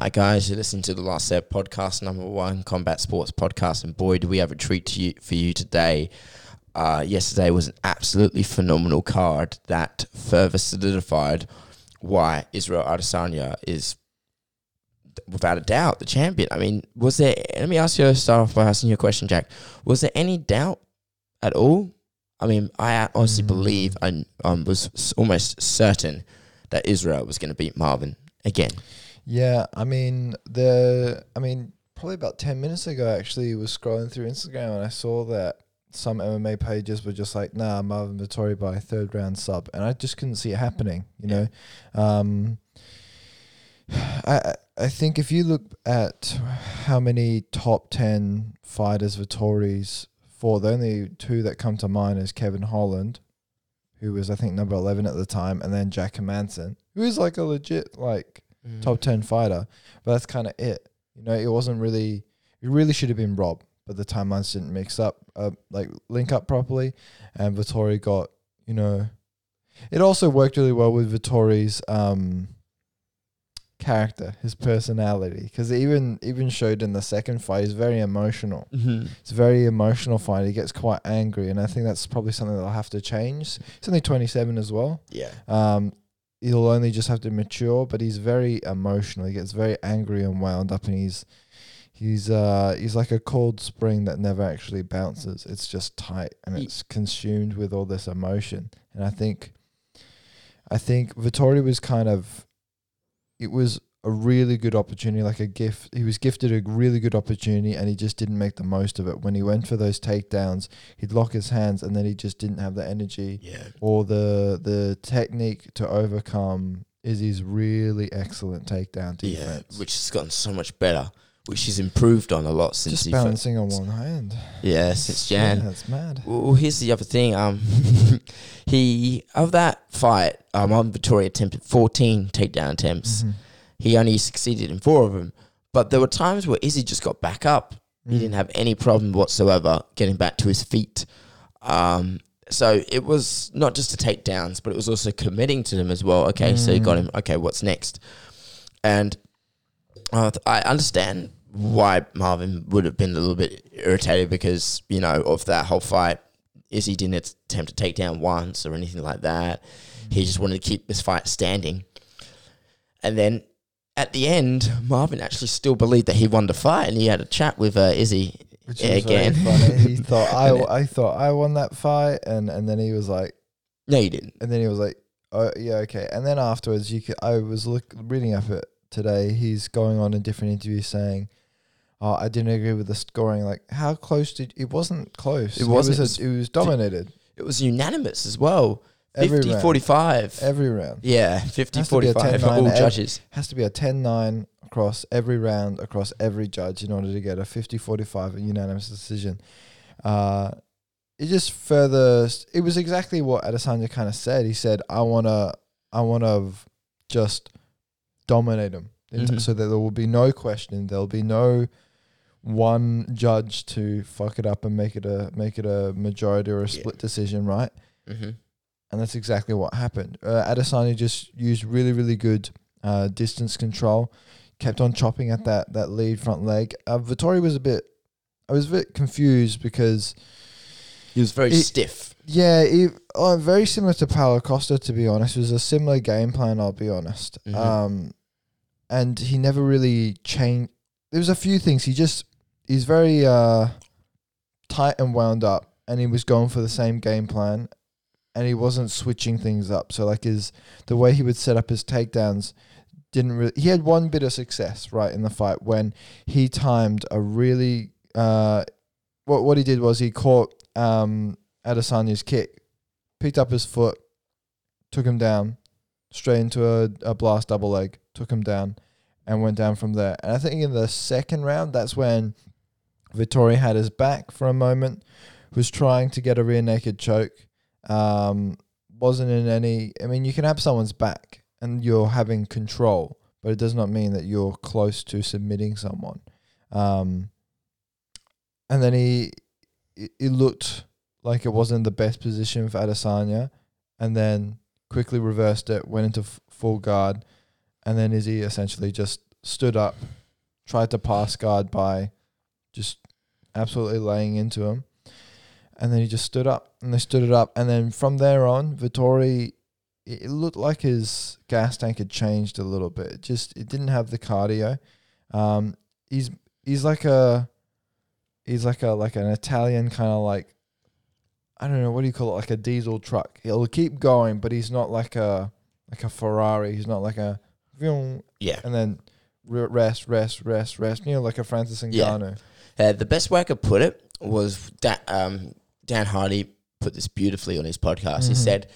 Hi guys, you're listening to the Last Step podcast, number one combat sports podcast, and boy, do we have a treat to you, for you today. Uh, yesterday was an absolutely phenomenal card that further solidified why Israel Adesanya is, without a doubt, the champion. I mean, was there? Let me ask you. Start off by asking you a question, Jack. Was there any doubt at all? I mean, I honestly Mm. believe I um, was almost certain that Israel was going to beat Marvin again. Yeah, I mean the I mean probably about 10 minutes ago actually was scrolling through Instagram and I saw that some MMA pages were just like nah Marvin Vettori by third round sub and I just couldn't see it happening, you know. Um I I- think if you look at how many top 10 fighters Vettori's for the only two that come to mind is Kevin Holland who was I think number 11 at the time and then Jack Hermansson who is like a legit like Mm. top 10 fighter, but that's kind of it. You know, it wasn't really, it really should have been Rob, but the timelines didn't mix up, uh, like link up properly. And Vettori got, you know, it also worked really well with Vettori's um, character, his personality, because even even showed in the second fight, he's very emotional. Mm-hmm. It's a very emotional fight. He gets quite angry, and I think that's probably something that'll have to change. He's only 27 as well. Yeah. Um, he'll only just have to mature, but he's very emotional. He gets very angry and wound up, and he's he's uh he's like a cold spring that never actually bounces. It's just tight and Ye- it's consumed with all this emotion. And I think, I think Vettori was kind of, it was a really good opportunity, like a gift. He was gifted a really good opportunity, and he just didn't make the most of it. When he went for those takedowns, he'd lock his hands, and then he just didn't have the energy Yeah. or the the technique to overcome Izzy's really excellent takedown Yeah. defense. Which has gotten so much better, which he's improved on a lot since just balancing on one hand. yeah since Jan. Yeah, that's mad. Well, here's the other thing. Um, he of that fight, um, on Vettori attempted 14 takedown attempts. Mhm. He only succeeded in four of them. But there were times where Izzy just got back up. He Mm. didn't have any problem whatsoever getting back to his feet. Um, so it was not just the takedowns, but it was also committing to them as well. Okay, so you got Mm. him. Okay, what's next? And uh, I understand why Marvin would have been a little bit irritated because you know of that whole fight. Izzy didn't attempt to take down once or anything like that. He just wanted to keep this fight standing. And then at the end, Marvin actually still believed that he won the fight, and he had a chat with uh, Izzy. Which again. He thought I thought I won that fight, and and then he was like, No, you didn't. and then he was like, oh yeah, okay. And then afterwards, you could I was look reading up it today. He's going on in different interviews saying. Oh, I didn't agree with the scoring. Like, how close did it? Wasn't close. It wasn't. was, a- it was dominated It was unanimous as well. Every 50 round. 45. Every round. yeah, 50 Has to be a 45 for 10-9 all ev- judges. has to be a 10-9 across every round across every judge in order to get a 50-45 a unanimous decision. Uh, it just further it was exactly what Adesanya kind of said. He said, "I want to I want to just dominate him Mhm. so that there will be no question, there'll be no one judge to fuck it up and make it a make it a majority or a Yeah. split decision, right?" hmm and that's exactly what happened. Uh, Adesanya just used really, really good uh, distance control, kept on chopping at that that lead front leg. Uh, Vettori was a bit, I was a bit confused because He was very It- stiff. yeah, it, uh, very similar to Paulo Costa to be honest. It was a similar game plan. I'll be honest. Mhm. Um, and he never really changed. There was a few things he just he's very uh tight and wound up, and he was going for the same game plan, and he wasn't switching things up. So like his the way he would set up his takedowns didn't really. He had one bit of success right in the fight when he timed a really uh. What what he did was he caught um Adesanya's kick, picked up his foot, took him down, straight into a, a blast double leg, took him down, and went down from there. And I think in the second round, that's when Vettori had his back for a moment, was trying to get a rear naked choke. Um, wasn't in any. I mean, you can have someone's back and you're having control, but it does not mean that you're close to submitting someone. Um, and then he, it, looked like it wasn't the best position for Adesanya, and then quickly reversed it, went into f- full guard, and then Izzy essentially just stood up, tried to pass guard by just absolutely laying into him. And then he just stood up and they stood it up. And then from there on, Vettori, it looked like his gas tank had changed a little bit. It just, it didn't have the cardio. Um, he's, he's like a, he's like a, like an Italian kind of like, I don't know, what do you call it? Like a diesel truck. He'll keep going, but he's not like a, like a Ferrari. He's not like a, Yeah. and then rest, rest, rest, rest. You know, like a Francis Yeah. Uh, the best way I could put it was that um, Dan Hardy put this beautifully on his podcast. He Mhm. said,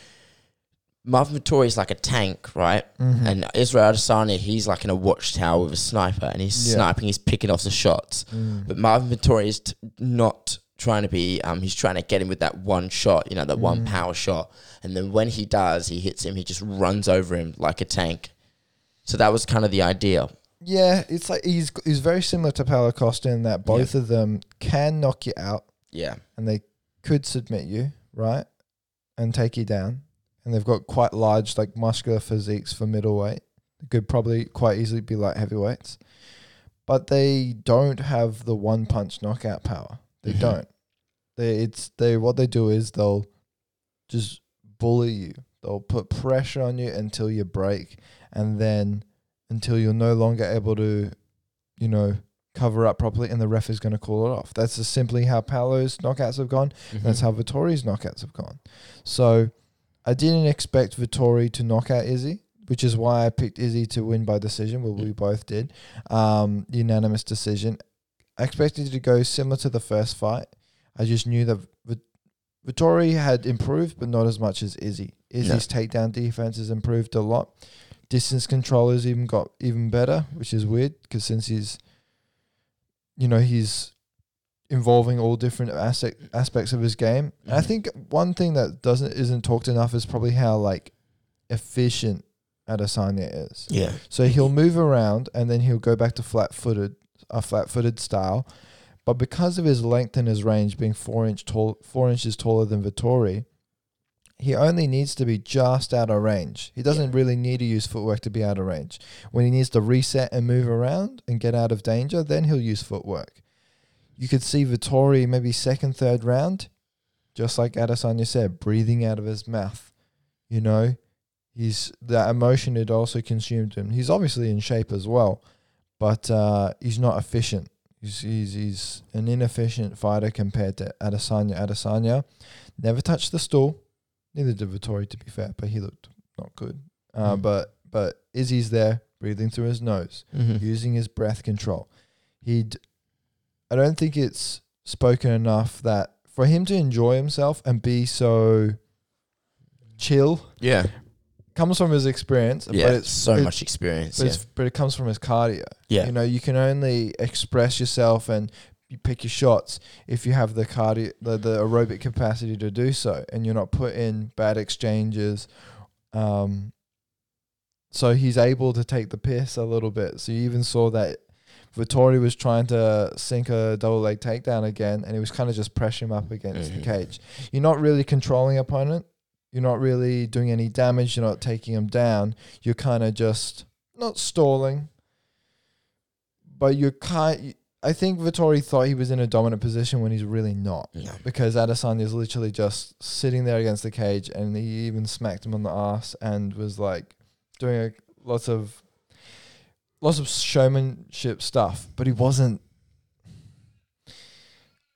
Marvin Vettori is like a tank, right? Mhm. And Israel Adesanya, he's like in a watchtower with a sniper, and he's Yeah. sniping, he's picking off the shots. Mm. But Marvin Vettori is t- not trying to be. Um, he's trying to get him with that one shot, you know, that one Mm. power shot. And then when he does, he hits him. He just runs over him like a tank. So that was kind of the idea. Yeah, it's like he's he's very similar to Paulo Costa in that both of them can knock you out Yeah, and they could submit you, right? And take you down. And they've got quite large, like muscular physiques for middleweight. They could probably quite easily be light heavyweights. But they don't have the one punch knockout power. They Mhm. don't. They it's they what they do is they'll just bully you. They'll put pressure on you until you break and then until you're no longer able to, you know, cover up properly and the ref is going to call it off. That's just simply how Paulo's knockouts have gone. That's Mhm. how Vettori's knockouts have gone. So I didn't expect Vettori to knock out Izzy, which is why I picked Izzy to win by decision. Well, we both did. Um, unanimous decision. I expected it to go similar to the first fight. I just knew that Vit- Vettori had improved, but not as much as Izzy. Izzy's takedown defense has improved a lot. Distance control has even got even better, which is weird because since he's, you know, he's involving all different aspect, aspects of his game. And I Mhm. think one thing that doesn't isn't talked enough is probably how like efficient Adesanya is. yeah, So he'll move around and then he'll go back to flat footed, a flat footed style. But because of his length and his range being four inch tall, four inches taller than Vettori, he only needs to be just out of range. He doesn't really need to use footwork to be out of range. When he needs to reset and move around and get out of danger, then he'll use footwork. You could see Vettori maybe second, third round, just like Adesanya said, breathing out of his mouth. You know, he's that emotion had also consumed him. He's obviously in shape as well, but uh, he's not efficient. He's, he's he's an inefficient fighter compared to Adesanya. Adesanya never touched the stool. Neither did Vettori, to be fair, but he looked not good. Uh, Mm. But but Izzy's there, breathing through his nose, Mhm. using his breath control. He'd. I don't think it's spoken enough that for him to enjoy himself and be so chill yeah, comes from his experience, yeah. but it's so it- much experience. but, Yeah, it's, but it comes from his cardio. yeah. You know, you can only express yourself and you pick your shots if you have the cardio, the, the aerobic capacity to do so, and you're not put in bad exchanges. Um, so he's able to take the piss a little bit. So you even saw that Vettori was trying to sink a double leg takedown again, and he was kind of just pressing him up against Mhm. the cage. You're not really controlling opponent. You're not really doing any damage. You're not taking him down. You're kind of just not stalling, but you're kind. I think Vettori thought he was in a dominant position when he's really not No. because Adesanya is literally just sitting there against the cage, and he even smacked him on the ass and was like doing a, lots of lots of showmanship stuff, but he wasn't.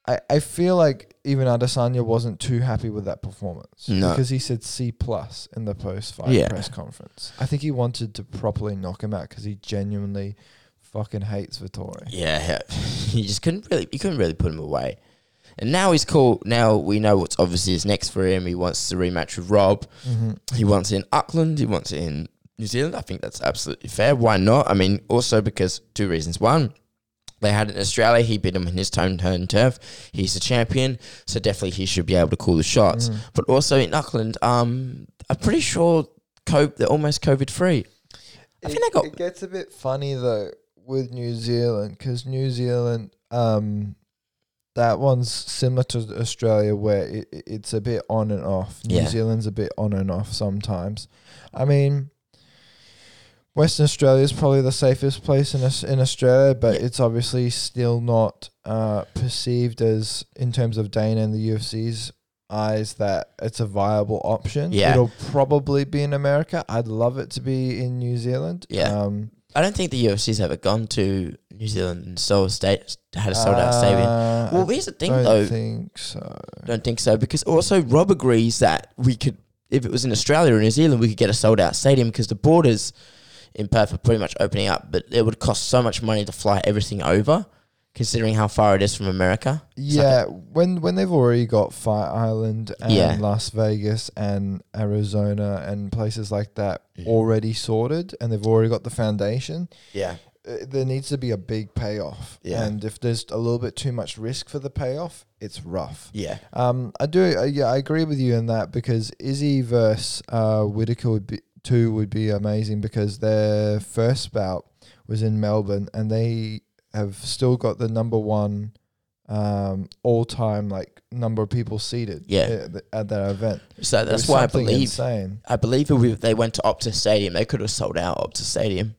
I I feel like even Adesanya wasn't too happy with that performance No. because he said C plus in the post fight Yeah. press conference. I think he wanted to properly knock him out because he genuinely fucking hates Vettori. Yeah, you just couldn't really, you couldn't really put him away. And now he's cool. Now we know what's obviously is next for him. He wants to rematch with Rob. Mm-hmm. He wants it in Auckland. He wants it in New Zealand. I think that's absolutely fair. Why not? I mean, also because two reasons. One, they had it in Australia. He beat him in his home turn turf. He's a champion, so definitely he should be able to call the shots. Mm. But also in Auckland, um, I'm pretty sure co- they're almost COVID free. I think they got- It gets a bit funny though with New Zealand because New Zealand, um, that one's similar to Australia where it, it- it's a bit on and off. New Yeah. Zealand's a bit on and off sometimes. I mean, Western Australia is probably the safest place in Aus- in Australia, but Yeah. it's obviously still not uh, perceived as, in terms of Dana and the UFC's eyes, that it's a viable option. Yeah. it'll probably be in America. I'd love it to be in New Zealand. Yeah. um, I don't think the UFC's ever gone to New Zealand and sold state had a sold out stadium. uh, Well, here's the thing though. don't think so. don't think so because also Rob agrees that we could, if it was in Australia or New Zealand, we could get a sold out stadium because the borders in Perth are pretty much opening up, but it would cost so much money to fly everything over, considering how far it is from America. It's like Yeah, when when they've already got Fight Island and Yeah. Las Vegas and Arizona and places like that Mhm. already sorted, and they've already got the foundation, yeah, uh, there needs to be a big payoff. Yeah. And if there's a little bit too much risk for the payoff, it's rough. yeah, Um, I do. Uh, yeah, I agree with you in that because Izzy versus uh, Whittaker would be two would be amazing because their first bout was in Melbourne and they have still got the number one um, all time like number of people seated. Yeah. at, at that event. So that's why I believe insane. I believe if they went to Optus Stadium, they could have sold out Optus Stadium.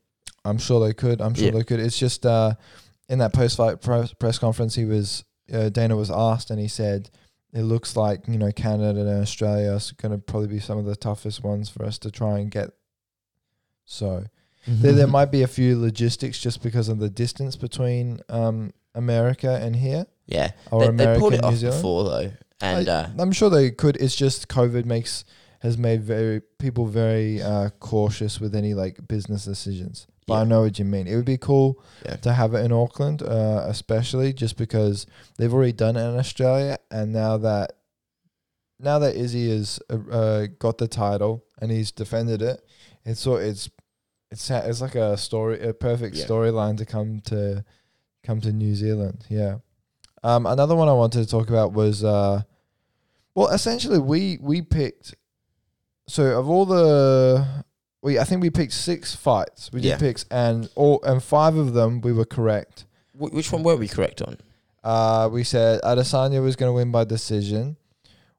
I'm sure they could. I'm sure Yeah. they could. It's just uh, in that post-fight press, press conference, he was uh, Dana was asked, and he said, "It looks like you know Canada and Australia are going to probably be some of the toughest ones for us to try and get." So there, there might be a few logistics just because of the distance between um, America and here, yeah, or they, America they pulled it New off Zealand. before though, and I, uh, I'm sure they could. It's just COVID makes has made very people very uh, cautious with any like business decisions. But I know what you mean. It would be cool Yeah. to have it in Auckland, uh, especially just because they've already done it in Australia, and now that now that Izzy has uh, uh, got the title and he's defended it, it's so it's it's it's like a story, a perfect Yeah. storyline to come to come to New Zealand. Yeah. Um, another one I wanted to talk about was uh, well, essentially we we picked. So of all the we, I think we picked six fights. We did Yeah. picks, and all and five of them we were correct. wh- which one were we correct on? Uh, we said Adesanya was going to win by decision.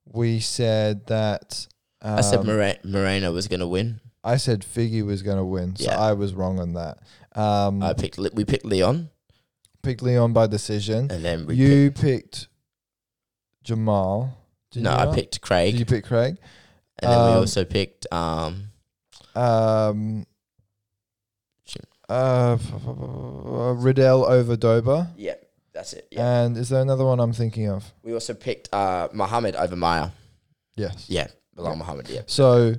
We said that. Um, I said Mora- Moreno was going to win. I said Figgy was going to win, so Yeah. I was wrong on that. Um, I picked Le- we picked Leon, picked Leon by decision. and then we You picked Jamahal. Did no, you I not? picked Craig, Did you pick Craig? and then we um, also picked um Um, uh, Riddell over Dober. yeah, that's it. Yeah, And is there another one I'm thinking of? we also picked uh Muhammad over Maia. Yes. Yeah, Belal. Muhammad. Yeah, So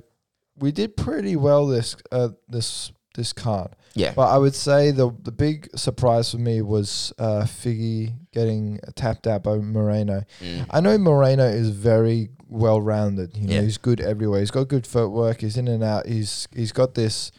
we did pretty well this uh, this this card. yeah, But I would say the the big surprise for me was uh, Figgy getting tapped out by Moreno. Mm. I know Moreno is very well rounded. You know, Yeah. he's good everywhere. He's got good footwork. He's in and out. He's he's got this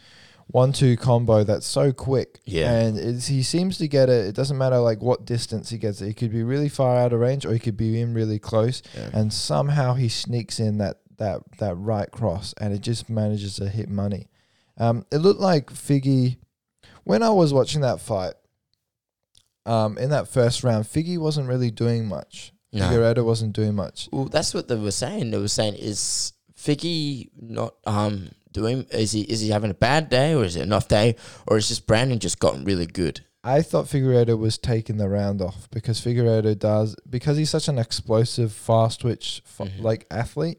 one two combo that's so quick. Yeah. And it's, he seems to get it. It doesn't matter like what distance he gets it. He could be really far out of range or he could be in really close. yeah. And somehow he sneaks in that that that right cross and it just manages to hit money. Um, it looked like Figgy when I was watching that fight. Um, in that first round, Figgy wasn't really doing much. No. Figueiredo wasn't doing much. Well, that's what they were saying. They were saying is Figgy not um doing is he is he having a bad day or is it an off day or is just Brandon just gotten really good? I thought Figueiredo was taking the round off because Figueiredo does because he's such an explosive, fast twitch Mhm. like athlete.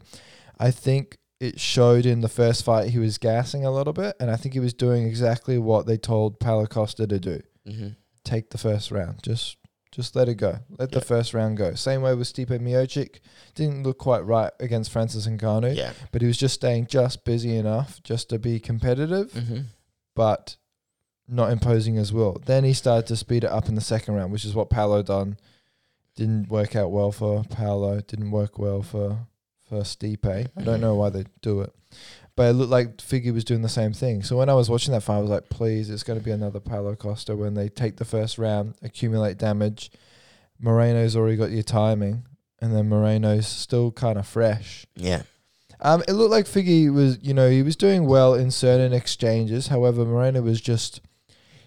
I think it showed in the first fight he was gassing a little bit, and I think he was doing exactly what they told Paulo Costa to do: Mm-hmm. take the first round, just just let it go, let the first round go. Same way with Stipe Miocic, didn't look quite right against Francis Ngannou, Yeah. but he was just staying just busy enough just to be competitive Mm-hmm. but not imposing as well. Then he started to speed it up in the second round, which is what Paulo done. Didn't work out well for Paulo. Didn't work well for for Stipe. I don't know why they do it, but it looked like Figgy was doing the same thing. So when I was watching that fight, I was like, please, it's going to be another Paulo Costa when they take the first round, accumulate damage. Moreno's already got your timing, and then Moreno's still kind of fresh. Yeah. Um, it looked like Figgy was, you know, he was doing well in certain exchanges. However, Moreno was just,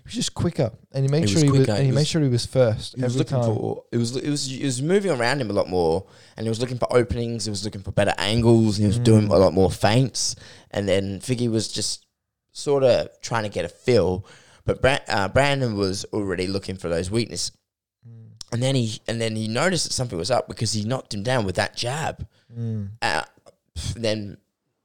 was just quicker, and he made He sure was he was, quicker. and he He made was- sure he was first He was every looking time. for it was it was it was moving around him a lot more, and he was looking for openings. He was looking for better angles. And he was doing Mm. a lot more feints, and then Figgy was just sort of trying to get a feel, but Bra- uh, Brandon was already looking for those weaknesses. Mm. And then he and then he noticed that something was up because he knocked him down with that jab. Mm. Uh, then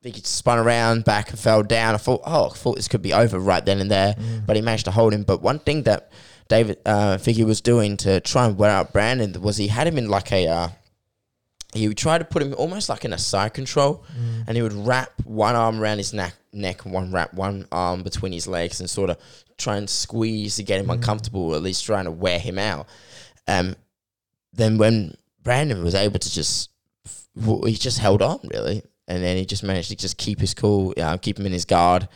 he spun around back and fell down. I thought, oh, I thought this could be over right then and there, Mm. but he managed to hold him. But one thing that David uh, Figgy was doing to try and wear out Brandon was he had him in like a. Uh, he would try to put him almost like in a side control, Mm. and he would wrap one arm around his neck, neck, and one wrap one arm between his legs, and sort of try and squeeze to get him Mm. uncomfortable, or at least trying to wear him out. Um, then when Brandon was able to just, he just held on really, and then he just managed to just keep his cool, keep him in his guard,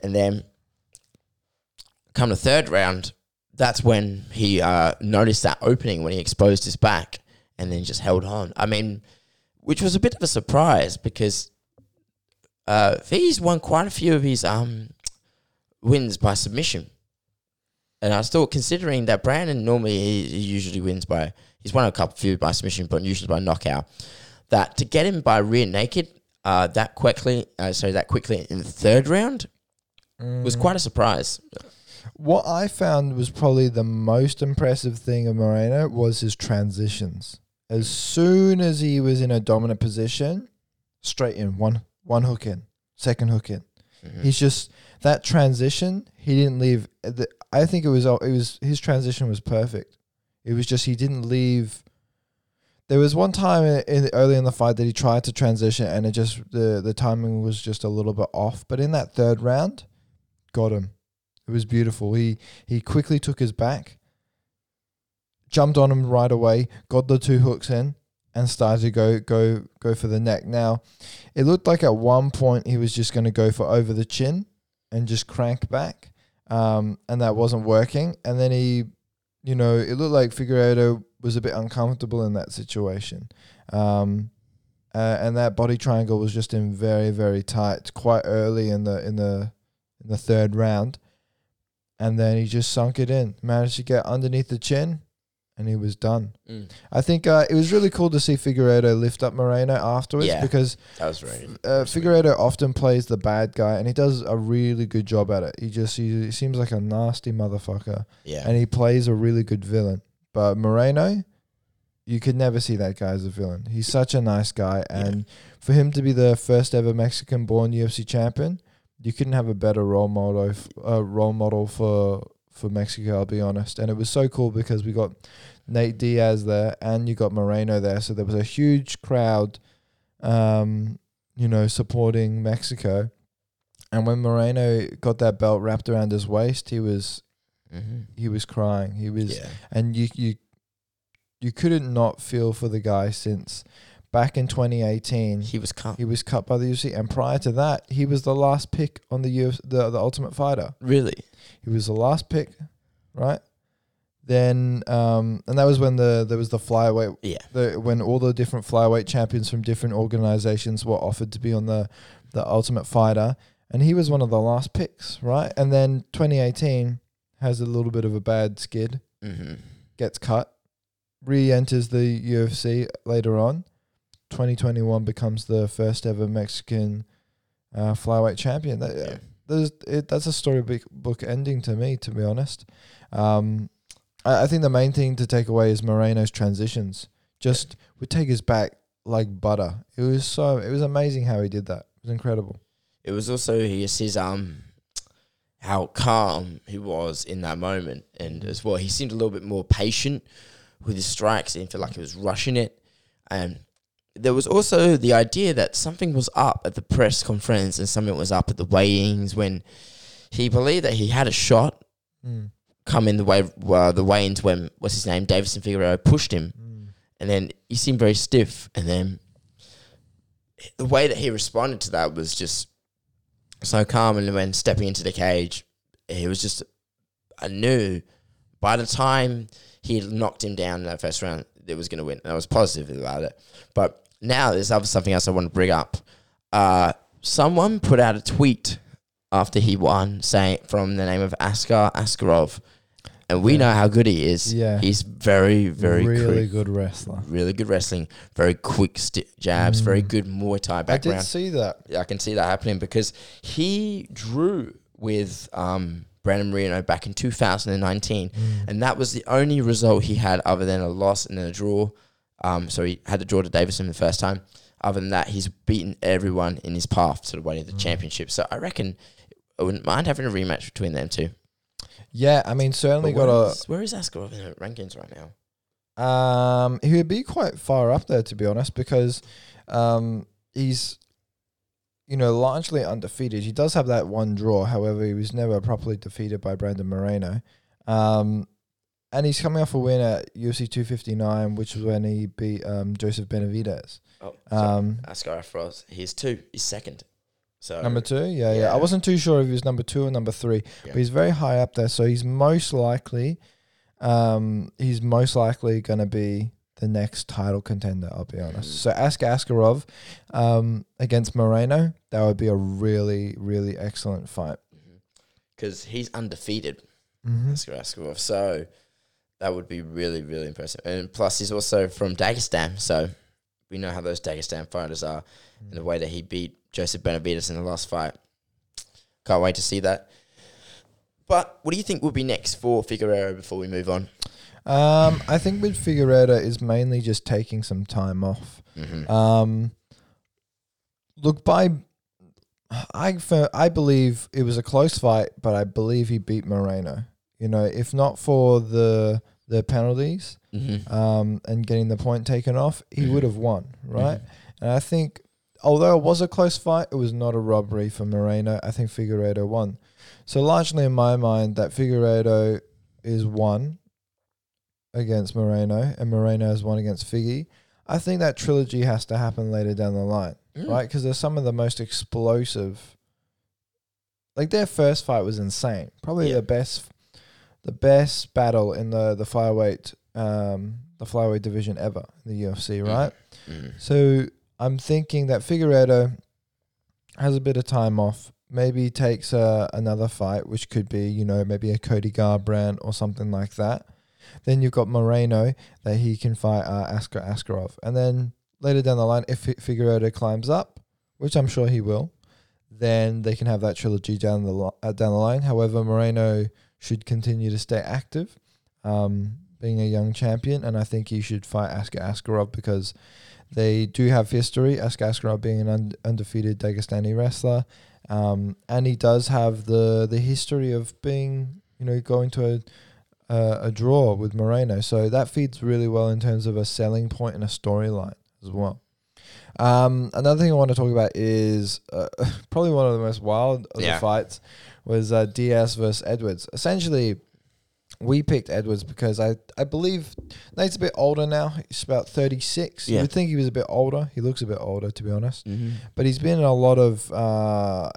and then come the third round, that's when he uh, noticed that opening when he exposed his back, and then just held on. I mean, which was a bit of a surprise because uh, Fee's won quite a few of his um wins by submission. And I was still considering that Brandon normally he, he usually wins by he's won a couple few by submission, but usually by knockout. That to get him by rear naked, uh, that quickly, uh, sorry, that quickly in the third round was Mm. quite a surprise. What I found was probably the most impressive thing of Moreno was his transitions. As soon as he was in a dominant position, straight in one one hook in, second hook in. Mhm. He's just that transition. He didn't leave. The, I think it was it was his transition was perfect. It was just he didn't leave. There was one time in, early in the fight that he tried to transition and it just the the timing was just a little bit off. But in that third round, got him. It was beautiful. He he quickly took his back, jumped on him right away, got the two hooks in, and started to go go go for the neck. Now, it looked like at one point he was just going to go for over the chin and just crank back, um, and that wasn't working. And then he, you know, it looked like Figueiredo was a bit uncomfortable in that situation. Um, uh, and that body triangle was just in very very tight quite early in the in the in the third round and then he just sunk it in managed to get underneath the chin and he was done Mm. i think uh, it was really cool to see Figueiredo lift up moreno afterwards Yeah. because That was very. uh, Figueiredo often plays the bad guy and he does a really good job at it he just he, he seems like a nasty motherfucker Yeah. and he plays a really good villain but moreno you could never see that guy as a villain. He's such a nice guy, Yeah. and for him to be the first ever Mexican-born UFC champion, you couldn't have a better role model. f- Uh, role model for for Mexico. I'll be honest, and it was so cool because we got Nate Diaz there, and you got Moreno there, so there was a huge crowd, um, you know, supporting Mexico. And when Moreno got that belt wrapped around his waist, he was hmm he was crying. He was Yeah. and you you you couldn't not feel for the guy since back in 2018 He was calm. he was cut by the UFC and prior to that he was the last pick on the UFC, the the Ultimate Fighter Really? he was the last pick right then um and that was when the there was the flyweight Yeah. the when all the different flyweight champions from different organizations were offered to be on the the Ultimate Fighter and he was one of the last picks right and then 2018 has a little bit of a bad skid hmm gets cut, re-enters the UFC later on. 2021 becomes the first ever Mexican uh, flyweight champion. That, Yeah. there's, it, that's a storybook ending to me, to be honest. Um, I, I think the main thing to take away is Moreno's transitions. Just would take his back like butter. It was so it was amazing how he did that. It was incredible. It was also his, his um how calm he was in that moment, and as well, he seemed a little bit more patient with his strikes. He didn't feel like he was rushing it, and there was also the idea that something was up at the press conference and something was up at the weigh-ins when he believed that he had a shot Mm. come in the way uh, the weigh-ins when what's his name Deiveson Figueroa pushed him Mm. and then he seemed very stiff and then the way that he responded to that was just so calm and when stepping into the cage he was just I knew by the time he knocked him down in that first round it was going to win. And I was positive about it. But now there's other something else I want to bring up. Uh, someone put out a tweet after he won saying from the name of Askar Askarov and we Yeah. know how good he is Yeah. he's very very really quick good wrestler. really good wrestling, very quick sti jabs, very Mm. good Muay Thai background. I did see that. Yeah, I can see that happening because he drew with um, Brandon Moreno back in 2019, Mm. and that was the only result he had other than a loss and then a draw. Um, so he had the draw to Deiveson the first time. Other than that, he's beaten everyone in his path to the way of the Mm. championship. So I reckon I wouldn't mind having a rematch between them two. Yeah, I mean, certainly But got where a. is- where is Askarov in the rankings right now? Um, he would be quite far up there to be honest, because um, he's you know largely undefeated. He does have that one draw, however, he was never properly defeated by Brandon Moreno. Um, and he's coming off a win at UFC 259, which was when he beat um, Joseph Benavidez. Oh, Um, Askarov, he's two. He's second. So Number two, yeah, yeah, yeah. I wasn't too sure if he was number two or number three, Yeah. but he's very high up there. So he's most likely, um, he's most likely going to be the next title contender. I'll be honest. Mm. So ask Askarov um, against Moreno. That would be a really, really excellent fight. because he's undefeated. Mm-hmm. Askar Askarov. So that would be really, really impressive. And plus, he's also from Dagestan. So we know how those Dagestan fighters are and the way that he beat Joseph Benavidez in the last fight. Can't wait to see that. But what do you think will be next for Figueroa before we move on? Um, I think with Figueroa is mainly just taking some time off. Mm-hmm. Um, look, by I fe- I believe it was a close fight, but I believe he beat Moreno. You know, if not for the the penalties mm-hmm. um, and getting the point taken off, he Mhm. would have won, right? And I think, although it was a close fight, it was not a robbery for Moreno. I think Figueiredo won. So largely in my mind, that Figueiredo is one against Moreno, and Moreno is one against Figgy. I think that trilogy has to happen later down the line, Mm. right? Because they're some of the most explosive. Like their first fight was insane. Probably Yeah. the best, the best battle in the the flyweight, um, the flyweight division ever in the UFC, Mhm. right? Mm. So I'm thinking that Figueiredo has a bit of time off. Maybe takes uh, another fight, which could be, you know, maybe a Cody Garbrandt or something like that. Then you've got Moreno that he can fight uh, Askar Askarov. And then later down the line, if Fi- Figueiredo climbs up, which I'm sure he will, then they can have that trilogy down the li- uh, down the line. However, Moreno should continue to stay active, um, being a young champion, and I think he should fight Askar Askarov because they do have history. Askar Askarov being an un- undefeated Dagestani wrestler, um, and he does have the the history of being, you know, going to a a, a draw with Moreno. So that feeds really well in terms of a selling point and a storyline as well. Um, another thing I want to talk about is uh, probably one of the most wild of Yeah. the fights was uh, Diaz versus Edwards. Essentially, we picked Edwards because I, I believe Nate's a bit older now. He's about 36. Yeah. You would think he was a bit older. He looks a bit older, to be honest. Mm-hmm. But he's been in a lot of uh,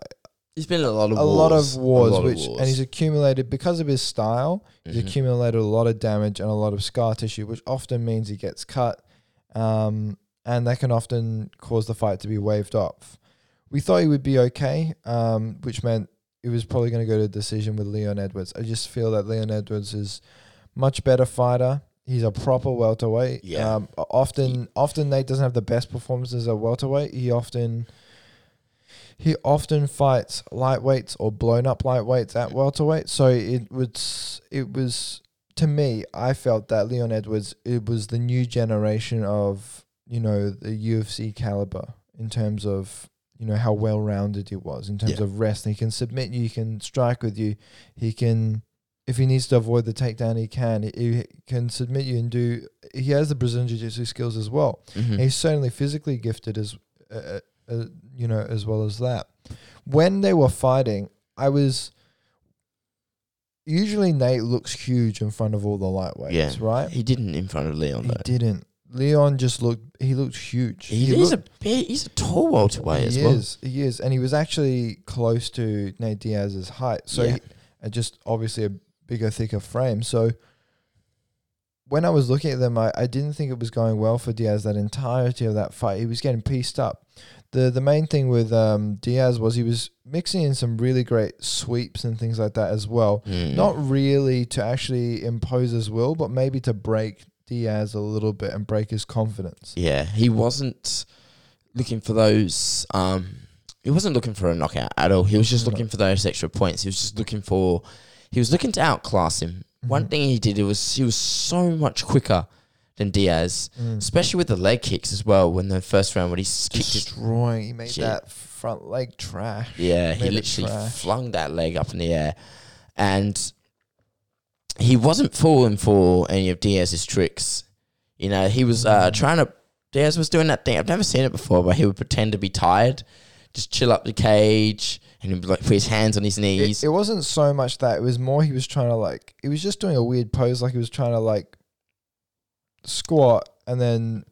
He's been in a lot of a wars. lot of wars, lot of which and he's accumulated because of his style. He's Mhm. accumulated a lot of damage and a lot of scar tissue, which often means he gets cut, um, and that can often cause the fight to be waved off. We thought he would be okay, um, which meant it was probably going to go to decision with Leon Edwards. I just feel that Leon Edwards is much better fighter. He's a proper welterweight. Yeah. Um, often, often Nate doesn't have the best performances at welterweight. He often he often fights lightweights or blown up lightweights at welterweight. So it was it was to me, I felt that Leon Edwards it was the new generation of you know the UFC caliber in terms of you know how well rounded he was in terms Yeah. of wrestling. He can submit you, he can strike with you, he can. If he needs to avoid the takedown, he can. He, he can submit you and do. He has the Brazilian jiu-jitsu skills as well. Mhm. He's certainly physically gifted as, uh, uh, you know, as well as that. When they were fighting, I was. Usually, Nate looks huge in front of all the lightweights, Yeah. right? He didn't in front of Leon He though. didn't. Leon just looked. He looked huge. He, is looked, a big, he's a tall welterweight as well. he well. is. He is, and he was actually close to Nate Diaz's height. So, Yeah. he, and just obviously a bigger, thicker frame. So, when I was looking at them, I, I didn't think it was going well for Diaz that entirety of that fight. He was getting pieced up. The the main thing with um, Diaz was he was mixing in some really great sweeps and things like that as well. Mm. Not really to actually impose his will, but maybe to break Diaz a little bit and break his confidence. Yeah, he wasn't looking for those um, he wasn't looking for a knockout at all. He was just looking for those extra points. He was just looking for he was looking to outclass him. One Mhm. thing he did it was he was so much quicker than Diaz, Mm. especially with the leg kicks as well. When the first round when he kicked his destroying. He made Shit. that front leg trash. Yeah, he it literally flung that leg up in the air, and he wasn't falling for any of Diaz's tricks. You know, he was uh, Mm. trying to. Diaz was doing that thing. I've never seen it before, but he would pretend to be tired, just chill up the cage, and he'd like put his hands on his knees. it wasn't so much that. It was more he was trying to like. He was just doing a weird pose, like he was trying to like squat and then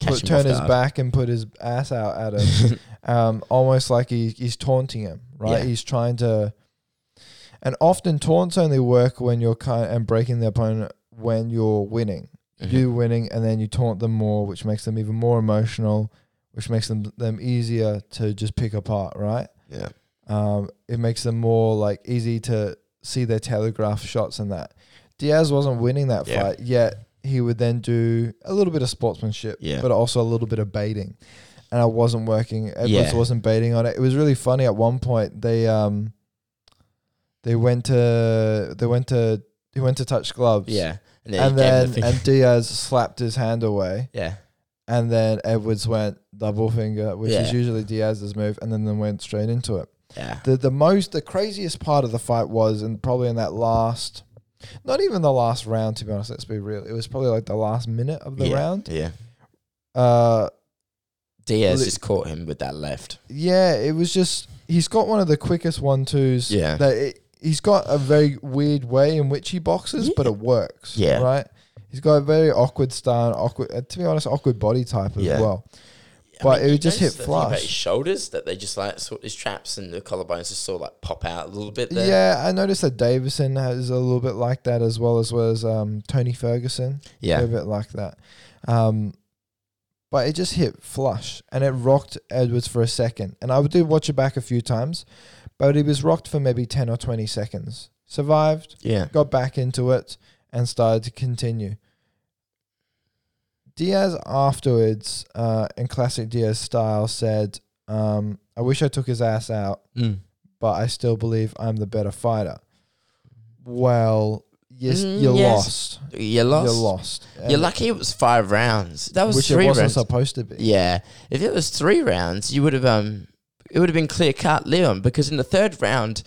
Catch put, turn his guard. back and put his ass out at him. um, almost like he, he's taunting him, right? Yeah. He's trying to, and often taunts only work when you're kind and breaking the opponent when you're winning. Mhm. You winning, and then you taunt them more, which makes them even more emotional, which makes them them easier to just pick apart, right? Yeah. Um, it makes them more like easy to see their telegraph shots and that. Diaz wasn't winning that Yeah. fight yet. He would then do a little bit of sportsmanship, Yeah. but also a little bit of baiting, and I wasn't working. Edwards Yeah. wasn't baiting on it. It was really funny. At one point, they um, they went to they went to he went to touch gloves, Yeah. And then, and he gave him then the and Diaz slapped his hand away, yeah. and then Edwards went double finger, which is usually Diaz's move, and then then went straight into it. Yeah. The the most the craziest part of the fight was and probably in that last not even the last round to be honest, let's be real. It was probably like the last minute of the yeah. round. Yeah. Uh Diaz Li- just caught him with that left. yeah, it was just he's got one of the quickest one twos. Yeah. That it, he's got a very weird way in which he boxes, but it works. Yeah. Right? He's got a very awkward style, awkward uh, to be honest, awkward body type as Yeah. well. But it would just hit notice the thing about flush. his shoulders that they just like sort his traps and the collarbones just sort of like pop out a little bit there. Yeah, I noticed that Deiveson has a little bit like that as well as well as um, Tony Ferguson. Yeah. a bit like that. Um, but it just hit flush and it rocked Edwards for a second. And I did watch it back a few times, but he was rocked for maybe 10 or 20 seconds. Survived, Yeah. got back into it, and started to continue. Diaz afterwards, uh, in classic Diaz style, said, um, I wish I took his ass out, Mm. but I still believe I'm the better fighter. Well, yes, Mm, you yes. lost. You lost. You lost. You're lucky it was five rounds. That was which it three wasn't rounds. supposed to be. Yeah. If it was three rounds, you would have um it would have been clear cut Leon because in the third round,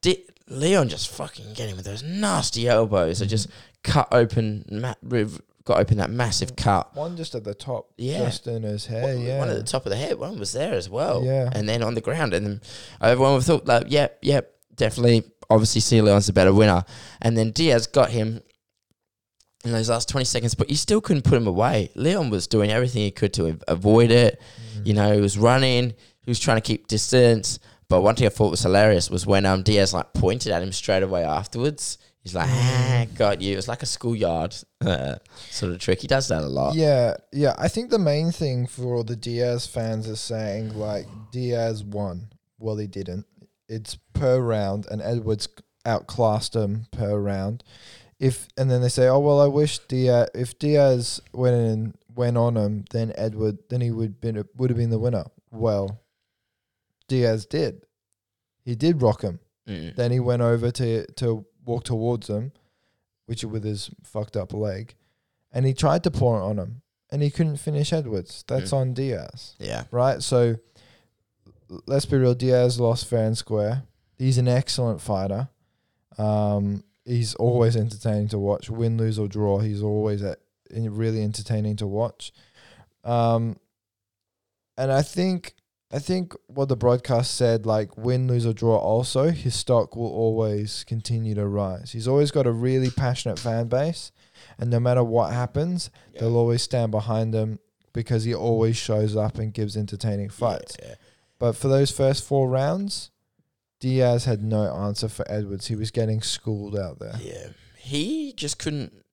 Di- Leon just fucking getting with those nasty elbows. They just cut open, ma- riv- got open that massive cut. One just at the top, Yeah. just in his hair. One- yeah, One at the top of the head, one was there as well. Yeah. And then on the ground. And then everyone would thought, like, yep, yep, definitely. Obviously, C. Leon's the better winner. And then Diaz got him in those last 20 seconds, but he still couldn't put him away. Leon was doing everything he could to avoid it. Mm. You know, he was running, he was trying to keep distance. But one thing I thought was hilarious was when um, Diaz like pointed at him straight away afterwards. He's like, ah, got you. It was like a schoolyard uh, sort of trick. He does that a lot. Yeah, yeah. I think the main thing for all the Diaz fans is saying like Diaz won. Well, he didn't. It's per round, and Edwards outclassed him per round. If and then they say, oh well, I wish Diaz if Diaz went in went on him, then Edward then he would been would have been the winner. Well, Diaz did. He did rock him. Mm. Then he went over to to walk towards him, which with his fucked up leg, and he tried to pour it on him, and he couldn't finish Edwards. That's Mm. on Diaz, Yeah. right? So let's be real. Diaz lost fair and square. He's an excellent fighter. Um, he's always entertaining to watch. Win, lose or draw, he's always at, really entertaining to watch. Um, and I think I think what the broadcast said, like win, lose or draw, also his stock will always continue to rise. He's always got a really passionate fan base, and no matter what happens, they'll always stand behind him because he always shows up and gives entertaining fights. Yeah. But for those first four rounds, Diaz had no answer for Edwards. He was getting schooled out there. Yeah. He just couldn't.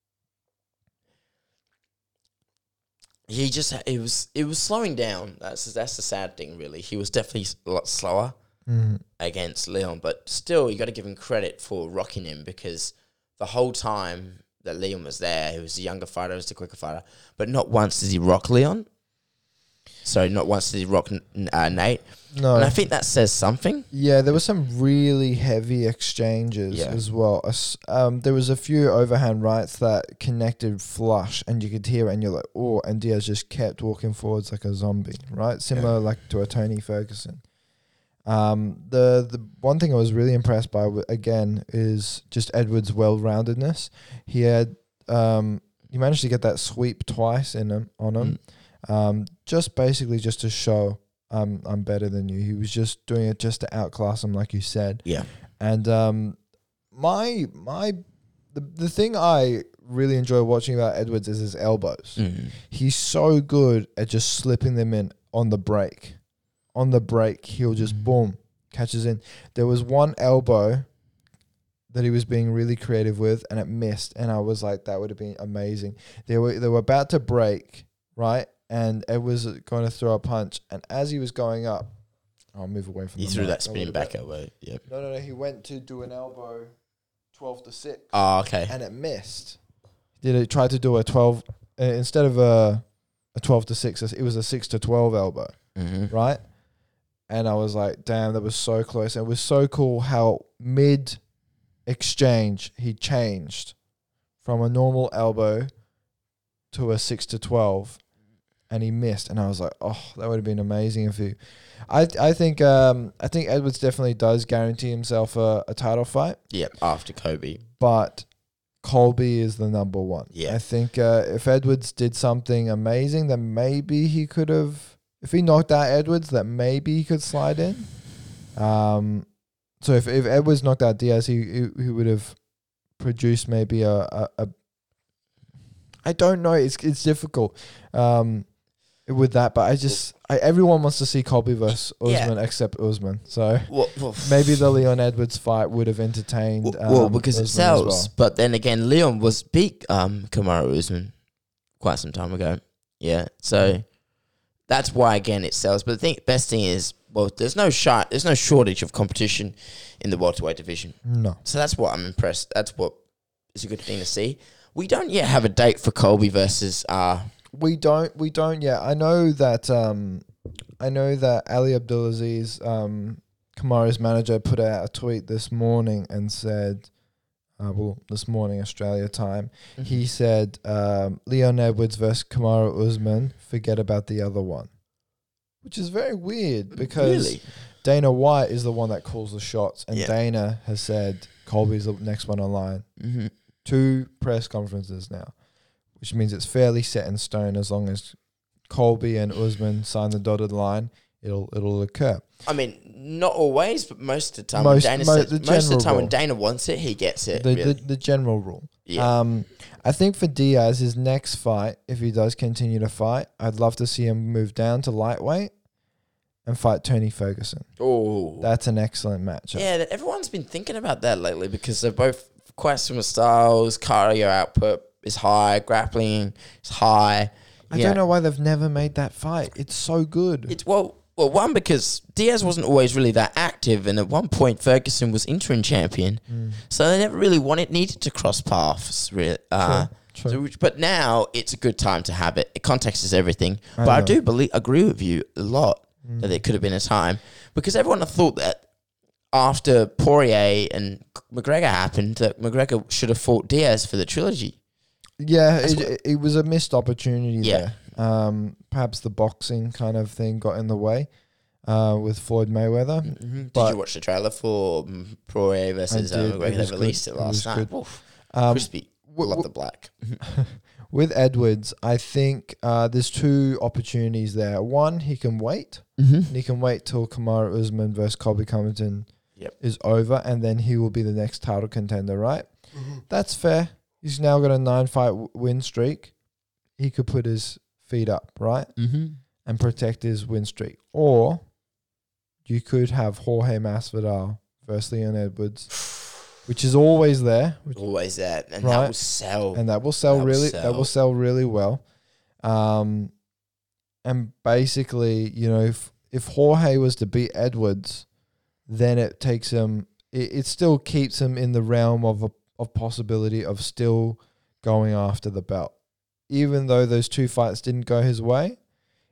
He just it was it was slowing down. That's that's the sad thing, really. He was definitely a lot slower Mm. against Leon, but still, you got to give him credit for rocking him because the whole time that Leon was there, he was the younger fighter, he was the quicker fighter, but not once did he rock Leon. Sorry, not once did he rock uh, Nate. No. And I think that says something. Yeah, there were some really heavy exchanges Yeah. as well. Um, there was a few overhand rights that connected flush, and you could hear it, and you're like, oh, and Diaz just kept walking forwards like a zombie, right? Similar like to a Tony Ferguson. Um, the the one thing I was really impressed by again is just Edwards' well-roundedness. He had um, he managed to get that sweep twice in him on him, um, just basically just to show I'm I'm better than you. He was just doing it just to outclass him, like you said. Yeah. And um, my my the the thing I really enjoy watching about Edwards is his elbows. Mm. He's so good at just slipping them in on the break. On the break, he'll just Mm. boom catches in. There was one elbow that he was being really creative with, and it missed. And I was like, that would have been amazing. They were they were about to break, right? And Ed was going to throw a punch, and as he was going up, I'll move away from. He the threw that spinning back bit. elbow. Yeah. No, no, no. He went to do an elbow, twelve to six Oh, okay. and it missed. Did it try to do a twelve uh, instead of a a twelve to six? It was a six to twelve elbow, Mm-hmm. right? And I was like, damn, that was so close. And it was so cool how mid exchange he changed from a normal elbow to a six to twelve, and he missed. And I was like, oh, that would have been amazing if he. I I think um I think Edwards definitely does guarantee himself a, a title fight Yeah. After Colby. but Colby is the number one. Yeah. I think uh, if Edwards did something amazing, then maybe he could have. If he knocked out Edwards, that maybe he could slide in. Um, so if if Edwards knocked out Diaz, he he, he would have produced maybe a, a a. I don't know. It's it's difficult. Um, with that, but I just I, everyone wants to see Colby versus Yeah. Usman except Usman. So Well, well, maybe the Leon Edwards fight would have entertained. Well, well, um, because it Usman as sells. well. But then again, Leon was beat um Kamaru Usman quite some time ago. Yeah, so that's why again it sells. But the thing, best thing is, well, there's no shot, there's no shortage of competition in the welterweight division. No. So that's what I'm impressed. That's what is a good thing to see. We don't yet have a date for Colby versus uh We don't. We don't yet. I know that. Um, I know that Ali Abdelaziz, um, Kamaru's manager, put out a tweet this morning and said, uh, "Well, this morning Australia time, Mm-hmm. he said um, Leon Edwards versus Kamaru Usman. Forget about the other one." Which is very weird because really Dana White is the one that calls the shots, and Yeah. Dana has said Colby's the next one online. mm-hmm. two press conferences now, which means it's fairly set in stone. As long as Colby and Usman sign the dotted line, it'll it'll occur. I mean, not always, but most of the time, Most- when Dana says, most of the time when. Dana wants it, he gets it. The, really. the the general rule. yeah. Um, I think for Diaz, his next fight, if he does continue to fight, I'd love to see him move down to lightweight and fight Tony Ferguson. oh, That's an excellent matchup. Yeah, that- everyone's been thinking about that lately because they're both quite similar styles. Cardio output is high, grappling is high. I Yeah. don't know why they've never made that fight. It's so good. It's well, well, one because Diaz wasn't always really that active, and at one point Ferguson was interim champion, Mm. so they never really wanted needed to cross paths. Really, uh, True. so but now it's a good time to have it. It context is everything. I but I do believe agree with you a lot Mm. that it could have been a time because everyone thought that after Poirier and McGregor happened, that McGregor should have fought Diaz for the trilogy. Yeah, That's it, what- it, it was a missed opportunity Yeah. there. Um, perhaps the boxing kind of thing got in the way uh, with Floyd Mayweather. Did But- you watch the trailer for mm, Poirier versus uh, did. It McGregor? They was good. released it It last was night. good. Oof, Um, crispy. w- Love w- the black. with Edwards, I think uh, there's two opportunities there. One, he can wait. Mm-hmm. And he can wait till Kamaru Usman versus Colby Covington Yep. is over, and then he will be the next title contender, right? Mm-hmm. That's fair. He's now got a nine fight win streak. He could put his feet up, right? Mm-hmm. and protect his win streak. Or you could have Jorge Masvidal versus Leon Edwards, which is always there, which, Always there. and that will sell. and that will sell That really. That will sell really well. Um, and basically, you know, if if Jorge was to beat Edwards, then it takes him. It, it still keeps him in the realm of a of possibility of still going after the belt, even though those two fights didn't go his way.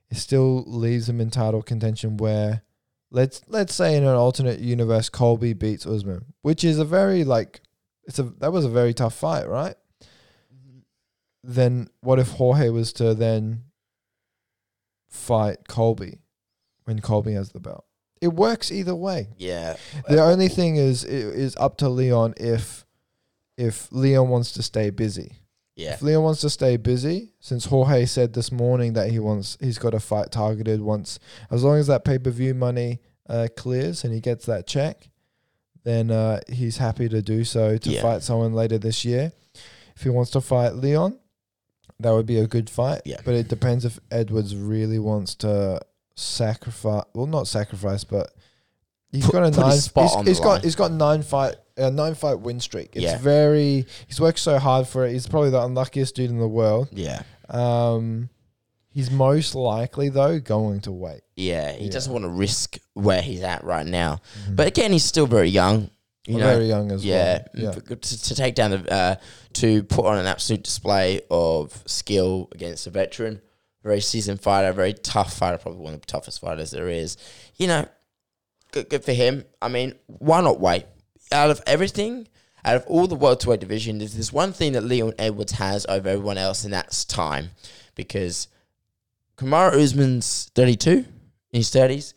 it still leaves him in title contention where let's let's say in an alternate universe Colby beats Usman, which is a very like it's a that was a very tough fight, right? Mm-hmm. Then what if Jorge was to then fight Colby when Colby has the belt? It works either way. Yeah. The only thing is it is up to Leon if if Leon wants to stay busy. Yeah. If Leon wants to stay busy, since Jorge said this morning that he wants he's got a fight targeted once as long as that pay per view money uh, clears and he gets that check, then uh, he's happy to do so to Yeah. fight someone later this year. If he wants to fight Leon, that would be a good fight. Yeah. But it depends if Edwards really wants to sacrifice. Well, not sacrifice, but he's Put- got a nine. he's he's got line. he's got nine fight a nine fight win streak. It's Yeah. very. He's worked so hard for it. He's probably the unluckiest dude in the world. Yeah. Um, he's most likely though going to wait. Yeah. He doesn't want to risk where he's at right now. But again, he's still very young. You know, very young as yeah, well. Yeah. To, to take down the uh, to put on an absolute display of skill against a veteran, very seasoned fighter, very tough fighter, probably one of the toughest fighters there is. You know, good, good for him. I mean, why not wait? Out of everything, out of all the welterweight division, there's this one thing that Leon Edwards has over everyone else, and that's time, because Kamaru Usman's 32 in his 30s.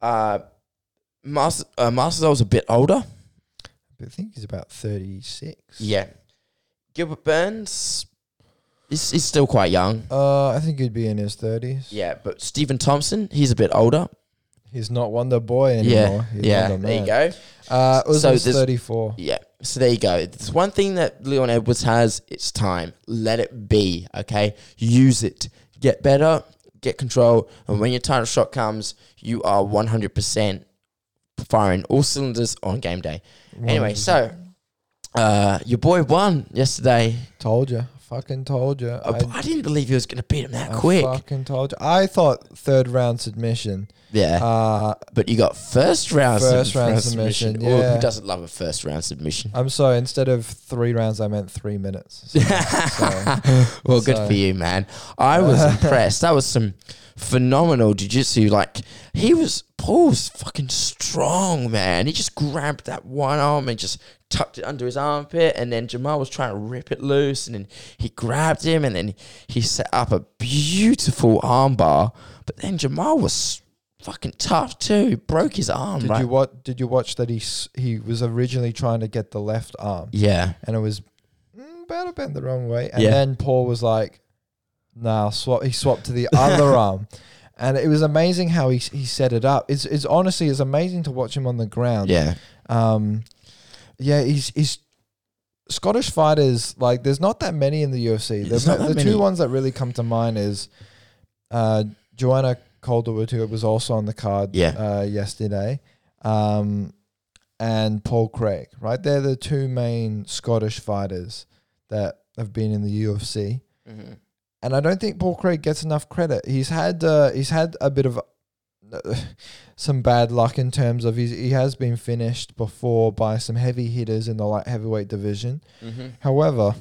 Uh, Mas- uh, Masvidal's a bit older. I think he's about thirty six. Yeah. Gilbert Burns is, is still quite young. Uh, I think he'd be in his thirties. Yeah, but Stephen Thompson, he's a bit older. He's not Wonder Boy Yeah, anymore. He's yeah. Wonder There you Man. go. Uh, So Usman's thirty four. Yeah. So there you go. It's one thing that Leon Edwards has. It's time. Let it be. Okay. Use it. Get better. Get control. And when your title shot comes, you are 100% firing all cylinders on game day. Anyway, so uh, your boy won yesterday. told you, fucking told you. I, I didn't believe he was going to beat him that I quick. fucking told you. I thought third round submission. Yeah. Uh, But you got first round First sub- round submission, Oh, yeah. who doesn't love a first round submission? I'm sorry. Instead of three rounds, I meant three minutes. So, so- well, good for you, man. I was impressed. That was some phenomenal jiu-jitsu. Like he was, Paul was fucking strong, man. He just grabbed that one arm and just tucked it under his armpit, and then Jamal was trying to rip it loose, and then he grabbed him, and then he set up a beautiful armbar. But then Jamal was fucking tough too. He broke his arm. did right? you what? Did you watch that? He s- he was originally trying to get the left arm, yeah. and it was mm, about to bend the wrong way. And Yeah. then Paul was like, "Nah, swap." He swapped to the other arm, and it was amazing how he he set it up. It's it's honestly it's amazing to watch him on the ground. Yeah. Um, yeah, he's he's Scottish fighters like there's not that many in the UFC. There's The, not that the many. two ones that really come to mind is uh, Joanne Calderwood, who was also on the card Yeah. uh, yesterday, um, and Paul Craig. Right, they're the two main Scottish fighters that have been in the UFC. Mhm. And I don't think Paul Craig gets enough credit. He's had uh, he's had a bit of uh, some bad luck in terms of he's, he has been finished before by some heavy hitters in the light heavyweight division. Mhm. However,